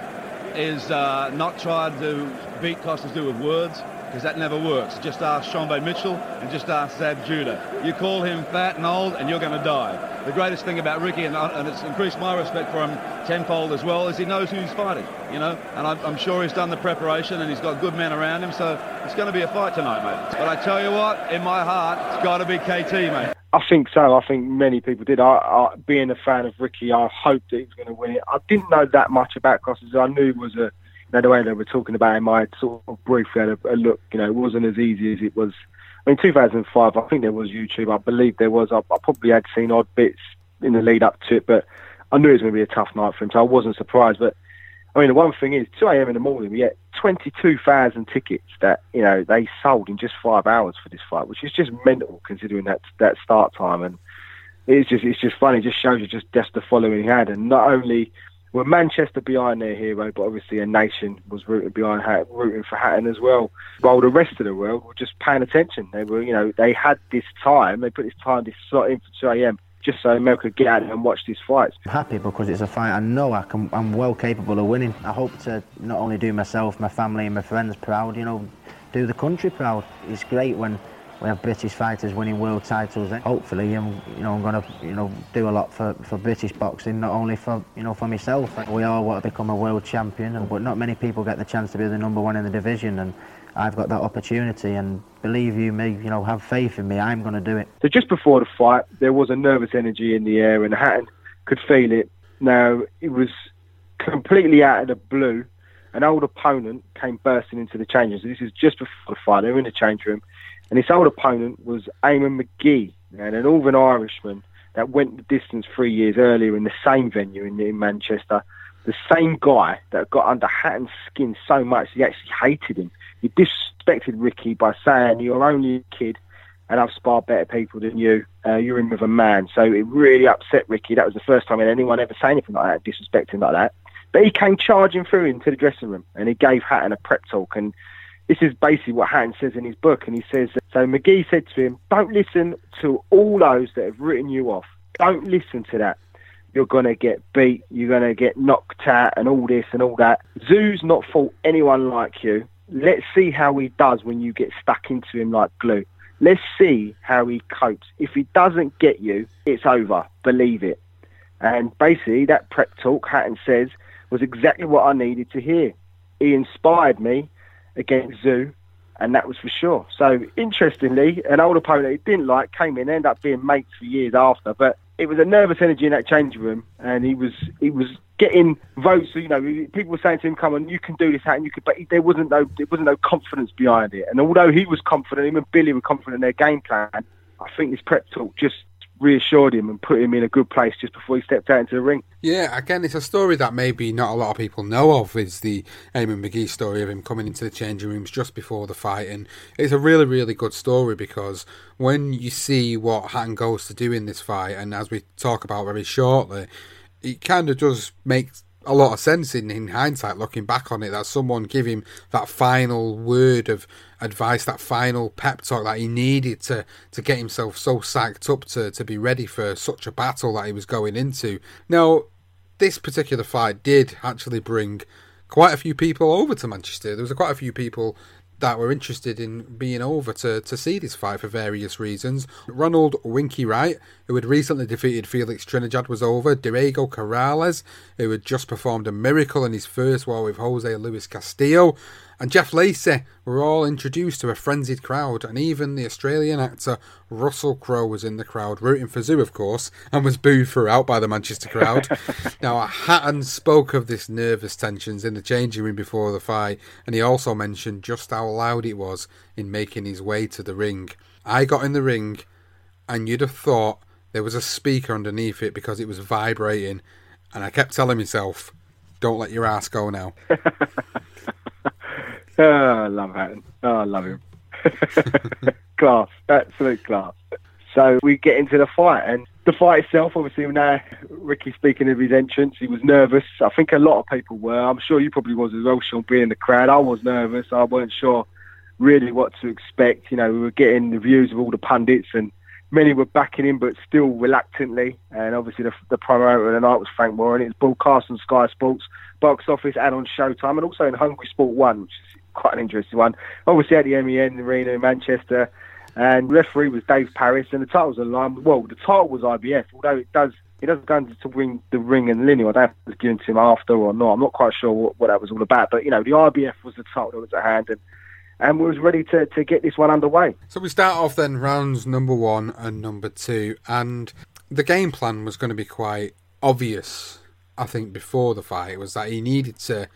is uh, not tried to beat Kostya Tszyu with words, because that never works. Just ask Sean Mitchell and just ask Zab Judah. You call him fat and old, and you're going to die. The greatest thing about Ricky, and, uh, and, it's increased my respect for him tenfold as well, is he knows who he's fighting, you know, and I'm, I'm sure he's done the preparation and he's got good men around him, so it's going to be a fight tonight, mate. But I tell you what, in my heart, it's got to be KT, mate. I think so. I think many people did. I, I, being a fan of Ricky, I hoped that he was going to win it. I didn't know that much about Crosses. I knew he was a the way they were talking about him, I sort of briefly had a, a, look. You know, it wasn't as easy as it was. I mean, 2005, I think there was YouTube. I believe there was. I, I probably had seen odd bits in the lead up to it, but I knew it was going to be a tough night for him, so I wasn't surprised. But I mean, the one thing is, 2 a.m. in the morning, we get 22,000 tickets that you know they sold in just five hours for this fight, which is just mental considering that that start time. And it's just it's just funny. It just shows you just just the following he had, and not only were Manchester behind their hero, but obviously a nation was rooting behind rooting for Hatton as well. While the rest of the world were just paying attention. They were, you know, they had this time. They put this time, this slot in for 2 a.m. just so America could get out and watch these fights. I'm happy because it's a fight I know I can, I'm well capable of winning. I hope to not only do myself, my family, and my friends proud. You know, do the country proud. It's great when we have British fighters winning world titles. Hopefully, I'm, you know, I'm going to, you know, do a lot for, for British boxing, not only for, you know, for myself. We all want to become a world champion, but not many people get the chance to be the number one in the division, and I've got that opportunity. And believe you me, you know, have faith in me. I'm going to do it. So just before the fight, there was a nervous energy in the air, and Hatton could feel it. Now it was completely out of the blue. An old opponent came bursting into the change room. So this is just before the fight. They were in the change room and his old opponent was Eamonn Magee, and a Northern Irishman that went the distance three years earlier in the same venue in, in Manchester. The same guy that got under Hatton's skin so much he actually hated him. He disrespected Ricky by saying, "You're only a kid, and I've sparred better people than you. Uh, you're in with a man." So it really upset Ricky. That was the first time anyone ever say anything like that, disrespecting like that. But he came charging through into the dressing room, and he gave Hatton a prep talk and this is basically what Hatton says in his book, and he says, uh, so Magee said to him, don't listen to all those that have written you off. Don't listen to that. You're going to get beat, you're going to get knocked out and all this and all that. Tszyu's not fought anyone like you. Let's see how he does when you get stuck into him like glue. Let's see how he copes. If he doesn't get you, it's over. Believe it. And basically, that prep talk, Hatton says, was exactly what I needed to hear. He inspired me against Tszyu, and that was for sure. So interestingly, an old opponent he didn't like came in, ended up being mates for years after. But it was a nervous energy in that changing room, and he was he was getting votes. You know, people were saying to him, "Come on, you can do this, and you could." But there wasn't no there wasn't no confidence behind it. And although he was confident, him and Billy were confident in their game plan. I think this prep talk just reassured him and put him in a good place just before he stepped out into the ring. Yeah, again, it's a story that maybe not a lot of people know of. Is the Eamonn Magee story of him coming into the changing rooms just before the fight, and it's a really, really good story because when you see what Hatton goes to do in this fight, and as we talk about very shortly, it kind of does make a lot of sense in, in hindsight looking back on it that someone give him that final word of advice that final pep talk that he needed to to get himself so psyched up to to be ready for such a battle that he was going into now this particular fight did actually bring quite a few people over to manchester there was quite a few people that were interested in being over to, to see this fight for various reasons. Ronald Winky Wright, who had recently defeated Felix Trinidad, was over. Diego Corrales, who had just performed a miracle in his first war with Jose Luis Castillo. And Jeff Lacey were all introduced to a frenzied crowd, and even the Australian actor Russell Crowe was in the crowd, rooting for Tszyu, of course, and was booed throughout by the Manchester crowd. now, Hatton spoke of this nervous tensions in the changing room before the fight, and he also mentioned just how loud it was in making his way to the ring. I got in the ring, and you'd have thought there was a speaker underneath it because it was vibrating, and I kept telling myself, don't let your ass go now. I love Hatton. Oh, I love him. class, absolute class. So we get into the fight, and the fight itself, obviously, now Ricky speaking of his entrance, he was nervous. I think a lot of people were. I'm sure you probably was as well, Sean, being in the crowd. I was nervous. I weren't sure really what to expect. You know, we were getting the views of all the pundits, and many were backing him, but still reluctantly. And obviously, the, the promoter of the night was Frank Warren. It was broadcast on Sky Sports, box office, and on Showtime, and also in Hungry Sport One, which is quite an interesting one. Obviously at the MEN Arena in Manchester, and referee was Dave Parris, and the title was line. Well, the title was IBF, although it does it does go into ring the ring and lineal. I don't know if it was given to him after or not. I'm not quite sure what, what that was all about, but you know, the IBF was the title that was at hand, and and we was ready to, to get this one underway. So we start off then rounds number one and number two, and the game plan was going to be quite obvious. I think before the fight was that he needed to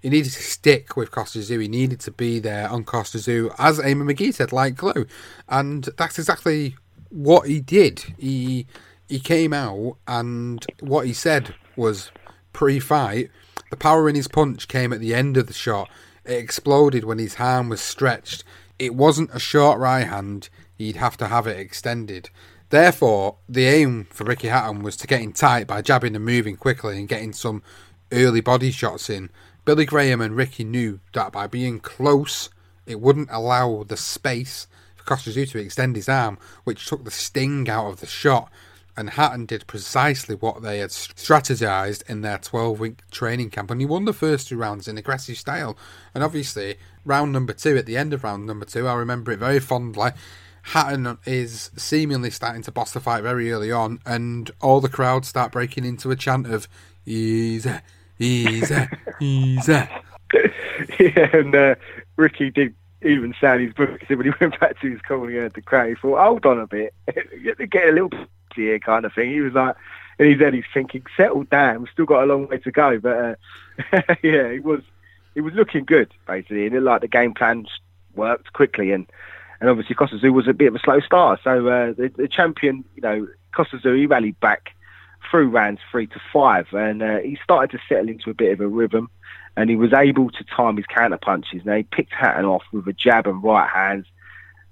he needed to stick with Kostya Tszyu. He needed to be there on Kostya Tszyu, as Eamonn Magee said, like glue. And that's exactly what he did. He he came out and what he said was pre-fight. The power in his punch came at the end of the shot. It exploded when his hand was stretched. It wasn't a short right hand. He'd have to have it extended. Therefore, the aim for Ricky Hatton was to get in tight by jabbing and moving quickly and getting some early body shots in. Billy Graham and Ricky knew that by being close, it wouldn't allow the space for Kostya to extend his arm, which took the sting out of the shot. And Hatton did precisely what they had strategized in their 12 week training camp, and he won the first two rounds in aggressive style. And obviously, round number two, at the end of round number two, I remember it very fondly. Hatton is seemingly starting to boss the fight very early on, and all the crowd start breaking into a chant of easy, easy, easy. yeah, and uh, Ricky did even sound his book when he went back to his and heard the crowd. He thought, hold on a bit, get a little here kind of thing. He was like, in his head, he's thinking, settle down. We've still got a long way to go. But uh, yeah, it was he was looking good basically, and it, like the game plan worked quickly, and and obviously Kostya Tszyu was a bit of a slow start. So uh, the, the champion, you know, Kostya Tszyu, he rallied back through rounds three to five, and uh, he started to settle into a bit of a rhythm, and he was able to time his counter punches. Now he picked Hatton off with a jab and right hands,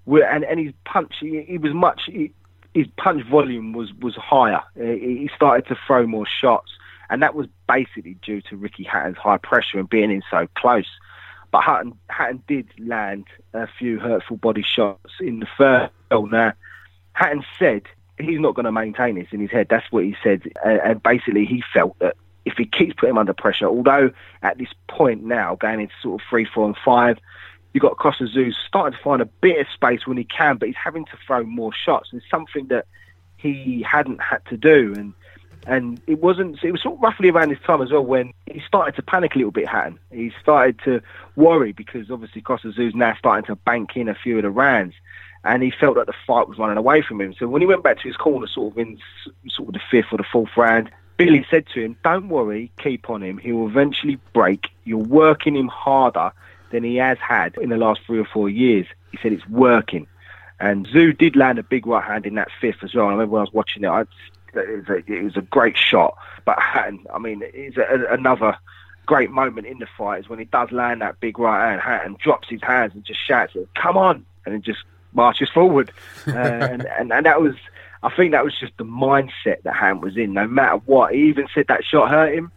and and his punch, he, he was much. He, his punch volume was was higher. He started to throw more shots, and that was basically due to Ricky Hatton's high pressure and being in so close. But Hatton, Hatton did land a few hurtful body shots in the first. Now, Hatton said he's not going to maintain this in his head. That's what he said, and basically he felt that if he keeps putting him under pressure, although at this point now going into sort of three, four, and five, you've got Kostya Tszyu starting to find a bit of space when he can, but he's having to throw more shots. And it's something that he hadn't had to do. And and it wasn't. It was sort of roughly around this time as well when he started to panic a little bit. Hatton. He started to worry because obviously Kostya now starting to bank in a few of the rounds, and he felt that the fight was running away from him. So when he went back to his corner, sort of in sort of the fifth or the fourth round, Billy said to him, "Don't worry, keep on him. He will eventually break. You're working him harder." than he has had in the last three or four years. He said it's working. And Tszyu did land a big right hand in that fifth as well. I remember when I was watching it, I, it, was a, it was a great shot. But Hatton, I mean, it's a, another great moment in the fight is when he does land that big right hand, Hatton drops his hands and just shouts, "Come on!" and then just marches forward. Uh, and, and and that was, I think that was just the mindset that Hatton was in. No matter what, he even said that shot hurt him,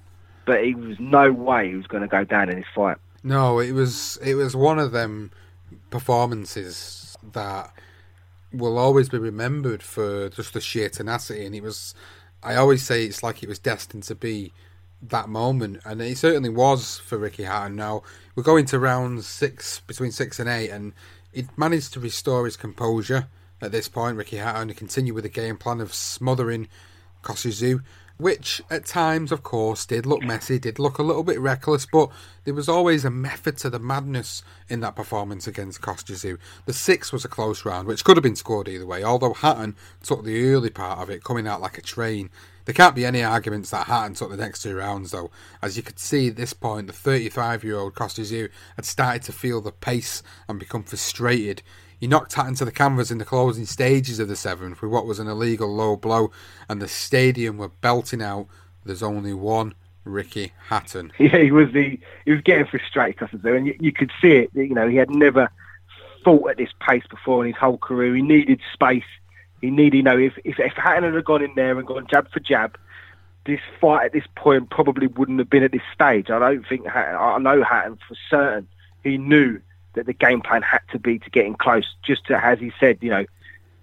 but he was no way he was going to go down in this fight. No, it was it was one of them performances that will always be remembered for just the sheer tenacity, and it was. I always say it's like it was destined to be that moment, and it certainly was for Ricky Hatton. Now we're going to round six, between six and eight, and he managed to restore his composure at this point. Ricky Hatton to continue with the game plan of smothering Kostya Tszyu, which at times, of course, did look messy, did look a little bit reckless, but there was always a method to the madness in that performance against Kostya Tszyu. The six was a close round, which could have been scored either way, although Hatton took the early part of it, coming out like a train. There can't be any arguments that Hatton took the next two rounds, though. As you could see at this point, the 35 year old Kostya Tszyu had started to feel the pace and become frustrated. He knocked Hatton to the canvas in the closing stages of the seventh with what was an illegal low blow, and the stadium were belting out, There's only one Ricky Hatton. Yeah, he was the he was getting frustrated, Kostya Tszyu, and you, you could see it. You know, he had never fought at this pace before in his whole career. He needed space. He needed, you know, if if, if Hatton had gone in there and gone jab for jab, this fight at this point probably wouldn't have been at this stage. I don't think Hatton, I know Hatton for certain. He knew that the game plan had to be to getting close. Just to, as he said, you know,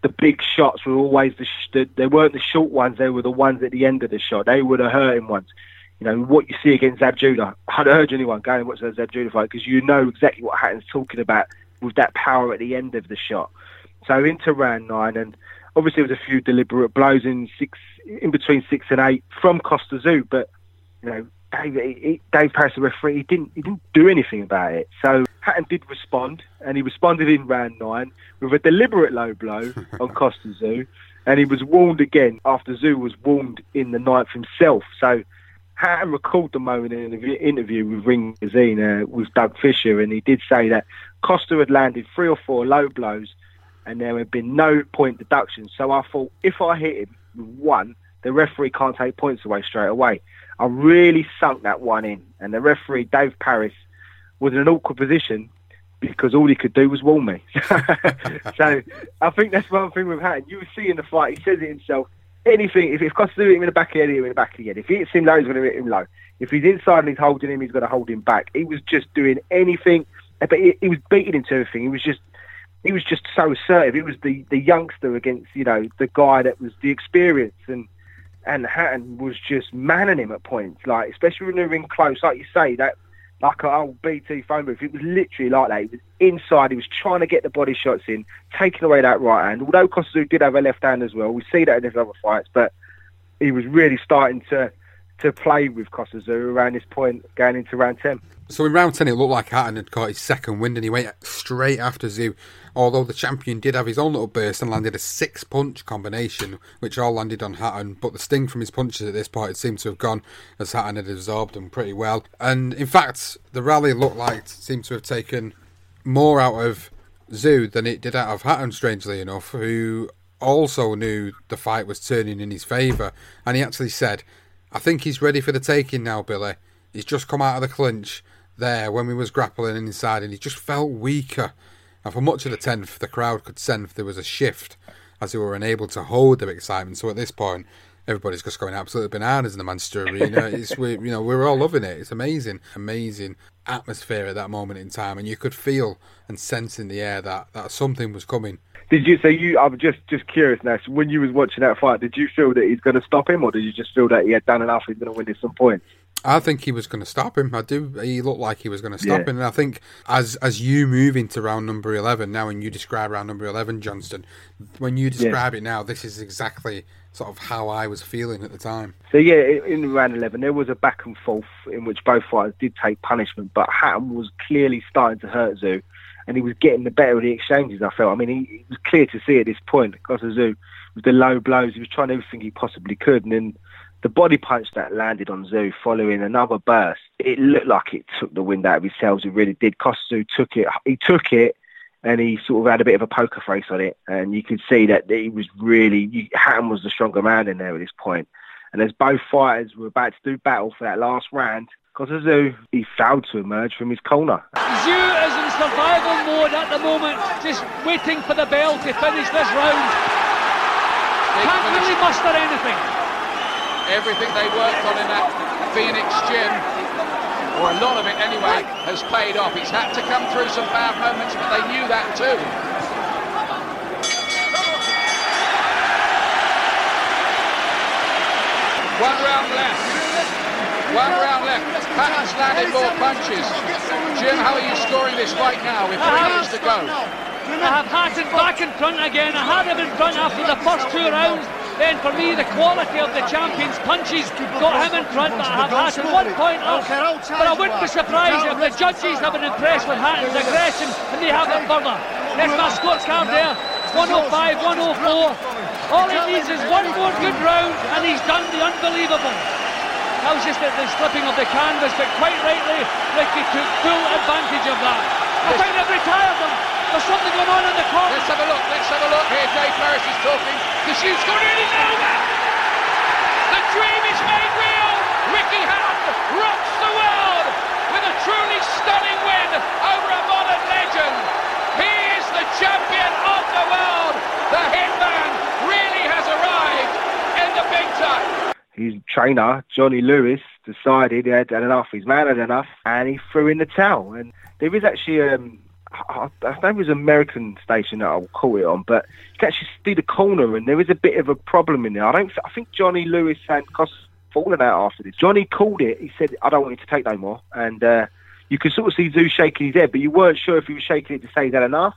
the big shots were always the, sh- the they weren't the short ones. They were the ones at the end of the shot. They were the hurting ones. You know what you see against Zab Judah. I'd urge anyone going and watch the Zab Judah fight because you know exactly what Hatton's talking about with that power at the end of the shot. So into round nine, and obviously there was a few deliberate blows in six, in between six and eight from Kostya Tszyu, but you know Dave, he, Dave Parris, the referee, he didn't he didn't do anything about it. So Hatton did respond, and he responded in round nine with a deliberate low blow on Kostya Tszyu, and he was warned again after Tszyu was warned in the ninth himself. So Hatton recalled the moment in an interview with Ring Magazine uh, with Doug Fischer, and he did say that Kostya had landed three or four low blows, and there had been no point deduction. So I thought if I hit him with one, the referee can't take points away straight away. I really sunk that one in, and the referee Dave Parris was in an awkward position because all he could do was warn me. so I think that's one thing with Hatton. You see in the fight, he says it himself. Anything, if, if Kostya hit him in the back of the head, in the back of the head. If he hits him low, he's going to hit him low. If he's inside and he's holding him, he's going to hold him back. He was just doing anything, but he, he was beating him to everything. He was just, he was just so assertive. He was the, the youngster against, you know, the guy that was the experience and and Hatton was just manning him at points, like especially when they were in close, like you say, that like an old BT phone booth. It was literally like that. He was inside. He was trying to get the body shots in, taking away that right hand. Although Kostya Tszyu did have a left hand as well, we see that in his other fights, but he was really starting to to play with Kostya Tszyu around this point, going into round ten. So in round 10, it looked like Hatton had caught his second wind and he went straight after Tszyu. Although the champion did have his own little burst and landed a six punch combination, which all landed on Hatton. But the sting from his punches at this point had seemed to have gone as Hatton had absorbed them pretty well. And in fact, the rally looked like seemed to have taken more out of Tszyu than it did out of Hatton, strangely enough, who also knew the fight was turning in his favour. And he actually said, I think he's ready for the taking now, Billy. He's just come out of the clinch there when we was grappling inside and he just felt weaker. And for much of the 10th, the crowd could sense there was a shift as they were unable to hold their excitement. So at this point, everybody's just going absolutely bananas in the Manchester Arena. It's we, you know, we're all loving it. It's amazing, amazing atmosphere at that moment in time, and you could feel and sense in the air that that something was coming. Did you? So you? I'm just just curious now. So when you was watching that fight, did you feel that he's going to stop him, or did you just feel that he had done enough? He's going to win at some point. I think he was going to stop him. I do. He looked like he was going to stop Yeah. him, and I think as as you move into round number eleven now, and you describe round number eleven, Johnston, when you describe it now, this is exactly sort of how I was feeling at the time. So yeah, in round eleven, there was a back and forth in which both fighters did take punishment, but Hatton was clearly starting to hurt Tszyu, and he was getting the better of the exchanges. I felt. I mean, he, it was clear to see at this point because with the low blows, he was trying everything he possibly could, and then the body punch that landed on Tszyu following another burst, it looked like it took the wind out of his sails. It really did. Kostu took it. He took it. And he sort of had a bit of a poker face on it, and you could see that he was really you, Hatton was the stronger man in there at this point. And as both fighters were about to do battle for that last round, Kostya Tszyu, he failed to emerge from his corner. Tszyu is in survival mode at the moment, just waiting for the bell to finish this round. Can't really muster anything. Everything they worked on in that Phoenix gym, or a lot of it anyway, has paid off. He's had to come through some bad moments, but they knew that too. One round left. One round left. Hatton's landed more punches. Jim, how are you scoring this right now with three minutes to go? I have Hatton back in front again. I had him in front after the first two rounds. Then for me, the quality of the champion's punches got him in front, but I have Hatton one point up. But I wouldn't be surprised if the judges have been impressed with Hatton's aggression and they have it further. There's my scorecard there. 105, 104. All he needs is one more good round and he's done the unbelievable. That was just the, the slipping of the canvas, but quite rightly, Ricky took full advantage of that. I think they've retired them. There's something going on in the corner. Let's have a look, let's have a look here. Dave Parris is talking. The shoot's gone in, it's over! The dream is made real! Ricky Hatton rocks the world with a truly stunning win over a modern legend. He is the champion of the world. The Hitman really has arrived in the big time. His trainer, Johnny Lewis, decided he had had enough. His man had enough, and he threw in the towel. And there is actually, um, I, I if it was an American station that I'll call it on, but you can actually see the corner, and there is a bit of a problem in there. I don't. I think Johnny Lewis and Kostya fallen out after this. Johnny called it. He said, "I don't want you to take no more," and uh, you could sort of see Tszyu shaking his head, but you weren't sure if he was shaking it to say had enough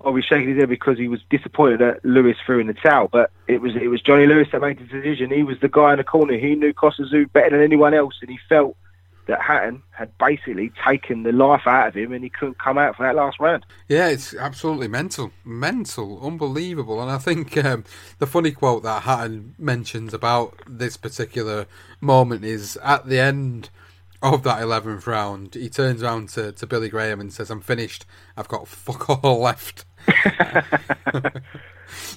was shaking his head because he was disappointed that Lewis threw in the towel. But it was it was Johnny Lewis that made the decision. He was the guy in the corner. He knew Kostya better than anyone else, and he felt that Hatton had basically taken the life out of him, and he couldn't come out for that last round. Yeah, it's absolutely mental, mental, unbelievable. And I think um, the funny quote that Hatton mentions about this particular moment is at the end of that 11th round, he turns around to, to Billy Graham and says, I'm finished. I've got fuck all left.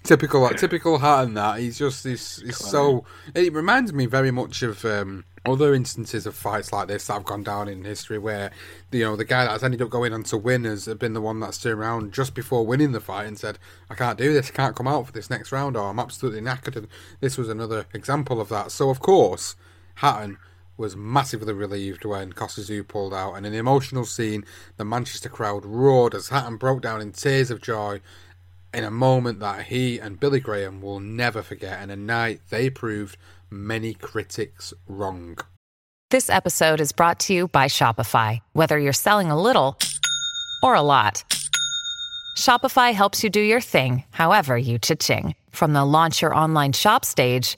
typical, typical Hatton. That he's just he's, he's so. It reminds me very much of um, other instances of fights like this that have gone down in history, where you know the guy that has ended up going on to win has been the one that's turned around just before winning the fight and said, "I can't do this. I can't come out for this next round, or I'm absolutely knackered." And this was another example of that. So of course, Hatton was massively relieved when Kostya Tszyu pulled out, and in the emotional scene, the Manchester crowd roared as Hatton broke down in tears of joy in a moment that he and Billy Graham will never forget, and a night they proved many critics wrong. This episode is brought to you by Shopify. Whether you're selling a little or a lot, Shopify helps you do your thing, however you cha-ching. From the launch your online shop stage,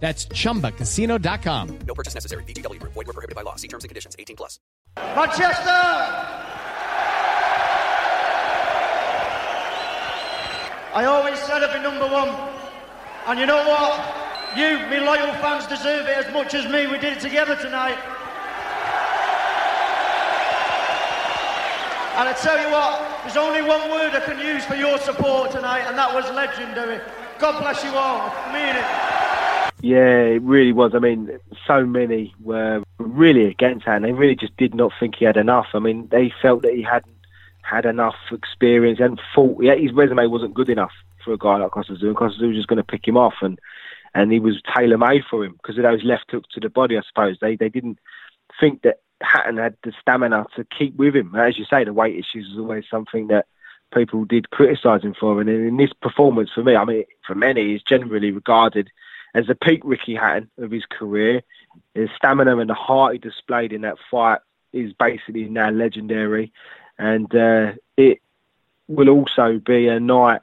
That's chumbacasino.com. No purchase necessary. VGW Group. Void were prohibited by law. See terms and conditions. 18 plus. Manchester! I always said I'd be number one. And you know what? You, me loyal fans, deserve it as much as me. We did it together tonight. And I tell you what, there's only one word I can use for your support tonight, and that was legendary. God bless you all. I mean it. Yeah, it really was. I mean, so many were really against Hatton. They really just did not think he had enough. I mean, they felt that he hadn't had enough experience and thought yeah, his resume wasn't good enough for a guy like Kostya and Kostya was just going to pick him off, and and he was tailor made for him because of those left hooks to the body. I suppose they they didn't think that Hatton had the stamina to keep with him. As you say, the weight issues was always something that people did criticise him for, and in this performance, for me, I mean, for many, he's generally regarded as the peak Ricky Hatton of his career. His stamina and the heart he displayed in that fight is basically now legendary, and uh, it will also be a night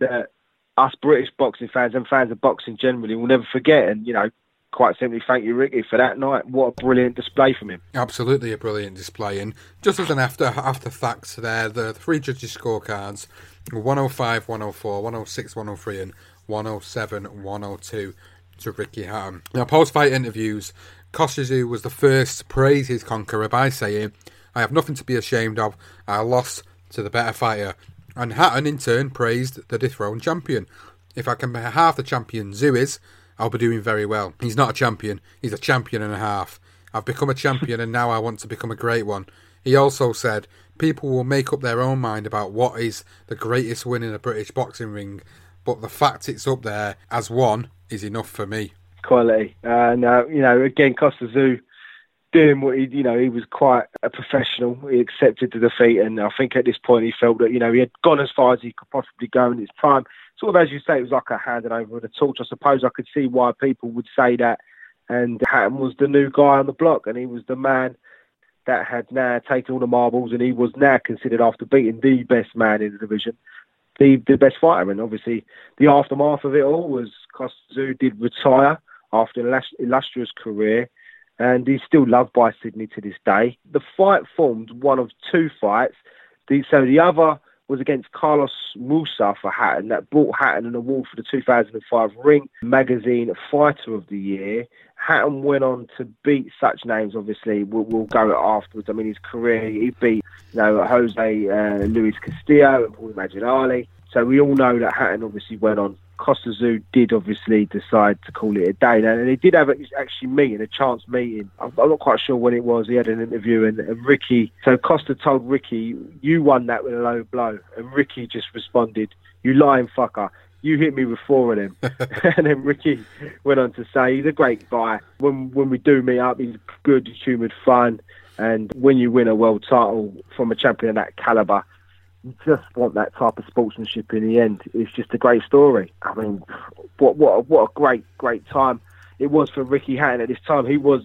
that us British boxing fans and fans of boxing generally will never forget. And you know, quite simply, thank you, Ricky, for that night. What a brilliant display from him! Absolutely a brilliant display. And just as an after after facts, there the three judges' scorecards: 105, 104, 106, 103, and 107, 102 to Ricky Hatton. Now, post-fight interviews, Kostya Tszyu was the first to praise his conqueror by saying, I have nothing to be ashamed of. I lost to the better fighter. And Hatton, in turn, praised the dethroned champion. If I can be half the champion Tszyu is, I'll be doing very well. He's not a champion, he's a champion and a half. I've become a champion and now I want to become a great one. He also said, People will make up their own mind about what is the greatest win in a British boxing ring, but the fact it's up there as one is enough for me. Quality. And, uh, you know, again, Kostya Tszyu doing what he, you know, he was quite a professional. He accepted the defeat, and I think at this point he felt that, you know, he had gone as far as he could possibly go in his prime. Sort of as you say, it was like a handing over the torch. I suppose I could see why people would say that. And Hatton was the new guy on the block, and he was the man that had now taken all the marbles, and he was now considered after beating the best man in the division. The, the best fighter, and obviously the aftermath of it all was Kostya did retire after an illustrious career and he's still loved by Sydney to this day. The fight formed one of two fights. The, so the other was against Carlos Maussa for Hatton, that brought Hatton an award for the 2005 Ring Magazine Fighter of the Year. Hatton went on to beat such names, obviously, we'll, we'll go afterwards. I mean, his career, he beat you know, Jose uh, Luis Castillo and Paul Malignaggi. So we all know that Hatton obviously went on Kostya Tszyu did obviously decide to call it a day, and he did have actually meeting a chance meeting. I'm, not quite sure when it was. He had an interview, and, and Ricky. So Kostya told Ricky, "You won that with a low blow," and Ricky just responded, "You lying fucker." You hit me with four of them, and then Ricky went on to say he's a great guy. When when we do meet up, he's good, humoured, fun, and when you win a world title from a champion of that caliber, you just want that type of sportsmanship in the end. It's just a great story. I mean, what what what a great great time it was for Ricky Hatton at this time. He was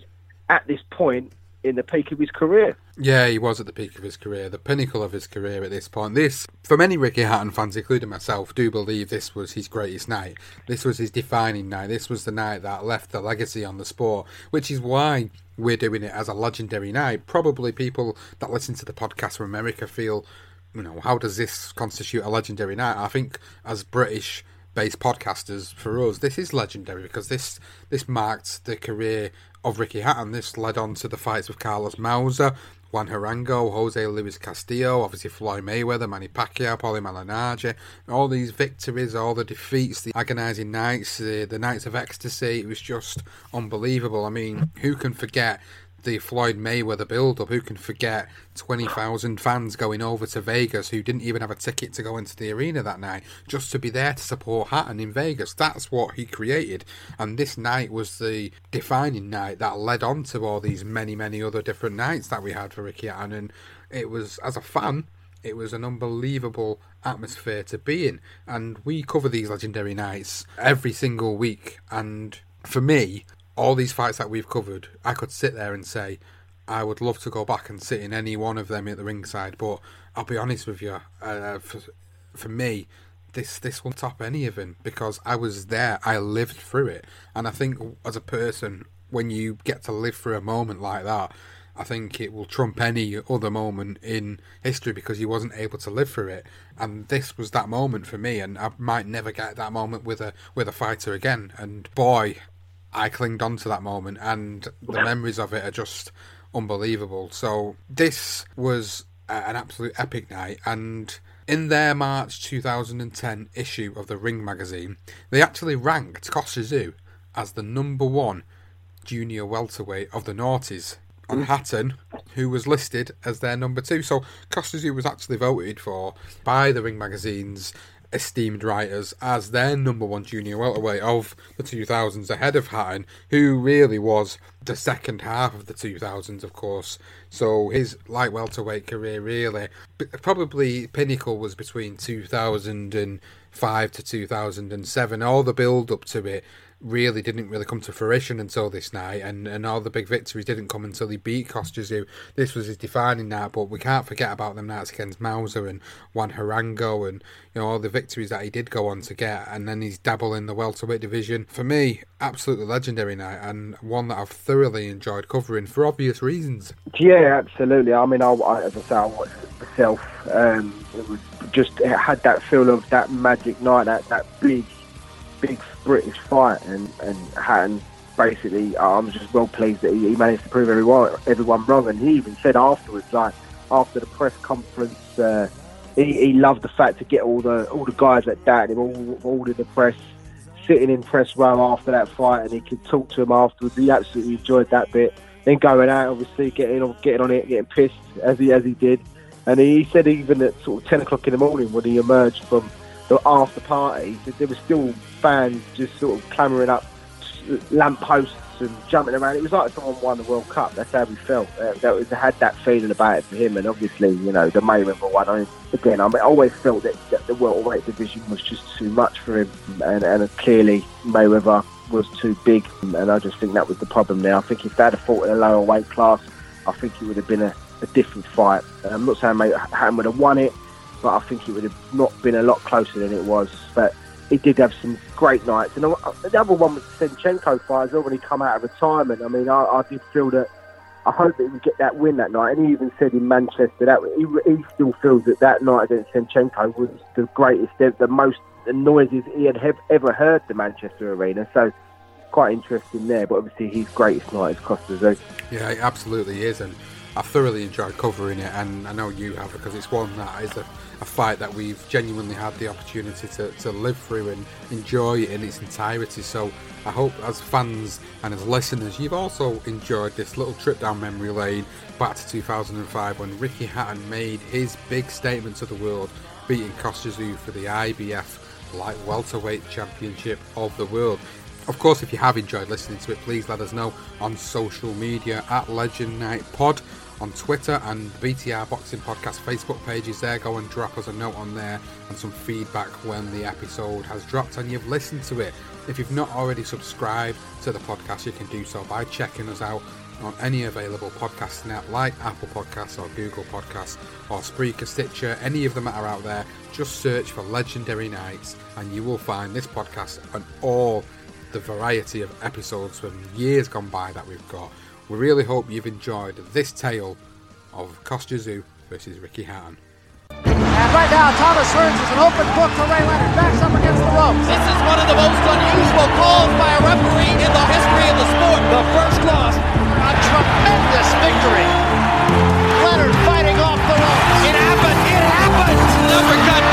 at this point in the peak of his career. Yeah, he was at the peak of his career, the pinnacle of his career at this point. This, for many Ricky Hatton fans, including myself, do believe this was his greatest night. This was his defining night. This was the night that left the legacy on the sport, which is why we're doing it as a legendary night. Probably people that listen to the podcast from America feel you know, how does this constitute a legendary night? I think as British based podcasters, for us, this is legendary because this this marked the career of Ricky Hatton. This led on to the fights with Carlos Maussa, Juan Urango, Jose Luis Castillo, obviously Floyd Mayweather, Manny Pacquiao, Paulie Malignaggi, all these victories, all the defeats, the agonising nights, the, the nights of ecstasy. It was just unbelievable. I mean, who can forget the Floyd Mayweather build up. Who can forget 20,000 fans going over to Vegas who didn't even have a ticket to go into the arena that night just to be there to support Hatton in Vegas? That's what he created. And this night was the defining night that led on to all these many, many other different nights that we had for Ricky Hatton. And it was, as a fan, it was an unbelievable atmosphere to be in. And we cover these legendary nights every single week. And for me, all these fights that we've covered, I could sit there and say, I would love to go back and sit in any one of them at the ringside. But I'll be honest with you, uh, for, for me, this this won't top any of them because I was there, I lived through it, and I think as a person, when you get to live through a moment like that, I think it will trump any other moment in history because you wasn't able to live through it, and this was that moment for me, and I might never get that moment with a with a fighter again. And boy, I clinged on to that moment, and the memories of it are just unbelievable. So this was an absolute epic night, and in their March 2010 issue of the Ring magazine, they actually ranked Tszyu as the number one junior welterweight of the noughties. And mm. Hatton, who was listed as their number two. So Tszyu was actually voted for by the Ring magazine's esteemed writers as their number one junior welterweight of the 2000s, ahead of Hatton, who really was the second half of the 2000s, of course. So his light welterweight career really, probably pinnacle was between 2005 to 2007. All the build up to it really didn't really come to fruition until this night, and, and all the big victories didn't come until he beat Kostya Tszyu. This was his defining night, but we can't forget about them nights against Maussa and Juan Urango and you know all the victories that he did go on to get, and then he's dabble in the welterweight division. For me, absolutely legendary night, and one that I've thoroughly enjoyed covering for obvious reasons. Yeah, absolutely. I mean, I, as I say, I watched myself. Um, it was just it had that feel of that magic night, that that big big British fight, and and Hatton basically, I'm just well pleased that he, he managed to prove everyone everyone wrong. And he even said afterwards, like after the press conference. Uh, he, he loved the fact to get all the all the guys that doubted him, all, all in the press, sitting in press row after that fight, and he could talk to him afterwards. He absolutely enjoyed that bit. Then going out, obviously getting on, getting on it, getting pissed as he as he did, and he said even at sort of ten o'clock in the morning when he emerged from the after party, there was still fans just sort of clamouring up lamp posts and jumping around. It was like someone won the World Cup. That's how we felt. Uh, that was, had that feeling about it for him. And obviously, you know, the Mayweather one. I mean, again, I, mean, I always felt that, that the welterweight division was just too much for him, and, and clearly Mayweather was too big. And I just think that was the problem there. I think if they had fought in a lower weight class, I think it would have been a, a different fight. I'm not saying Hatton would have won it, but I think it would have not been a lot closer than it was. But he did have some great nights. And the other one was the Senchenko as when he come out of retirement. I mean, I, I did feel that I hope that he would get that win that night. And he even said in Manchester that he, he still feels that that night against Senchenko was the greatest, the most the noises he had ever heard the Manchester Arena. So quite interesting there. But obviously his greatest night is Kostya Tszyu. Yeah, it absolutely is. And I thoroughly enjoyed covering it, and I know you have because it's one that is a, a fight that we've genuinely had the opportunity to, to live through and enjoy in its entirety. So I hope, as fans and as listeners, you've also enjoyed this little trip down memory lane back to 2005 when Ricky Hatton made his big statement to the world, beating Kostya for the IBF light welterweight championship of the world. Of course, if you have enjoyed listening to it, please let us know on social media at Legend Night Pod on Twitter and BTR Boxing Podcast Facebook pages there. Go and drop us a note on there and some feedback when the episode has dropped and you've listened to it. If you've not already subscribed to the podcast, you can do so by checking us out on any available podcasting app like Apple Podcasts or Google Podcasts or Spreaker, Stitcher, any of them that are out there. Just search for Legendary Nights and you will find this podcast and all the variety of episodes from years gone by that we've got. We really hope you've enjoyed this tale of Kostya Tszyu versus Ricky Hatton. And right now, Thomas Hearns is an open book to Ray Leonard. Backs up against the ropes. This is one of the most unusual calls by a referee in the history of the sport. The first loss. A tremendous victory. Leonard fighting off the ropes. It happened. It happened. Uppercut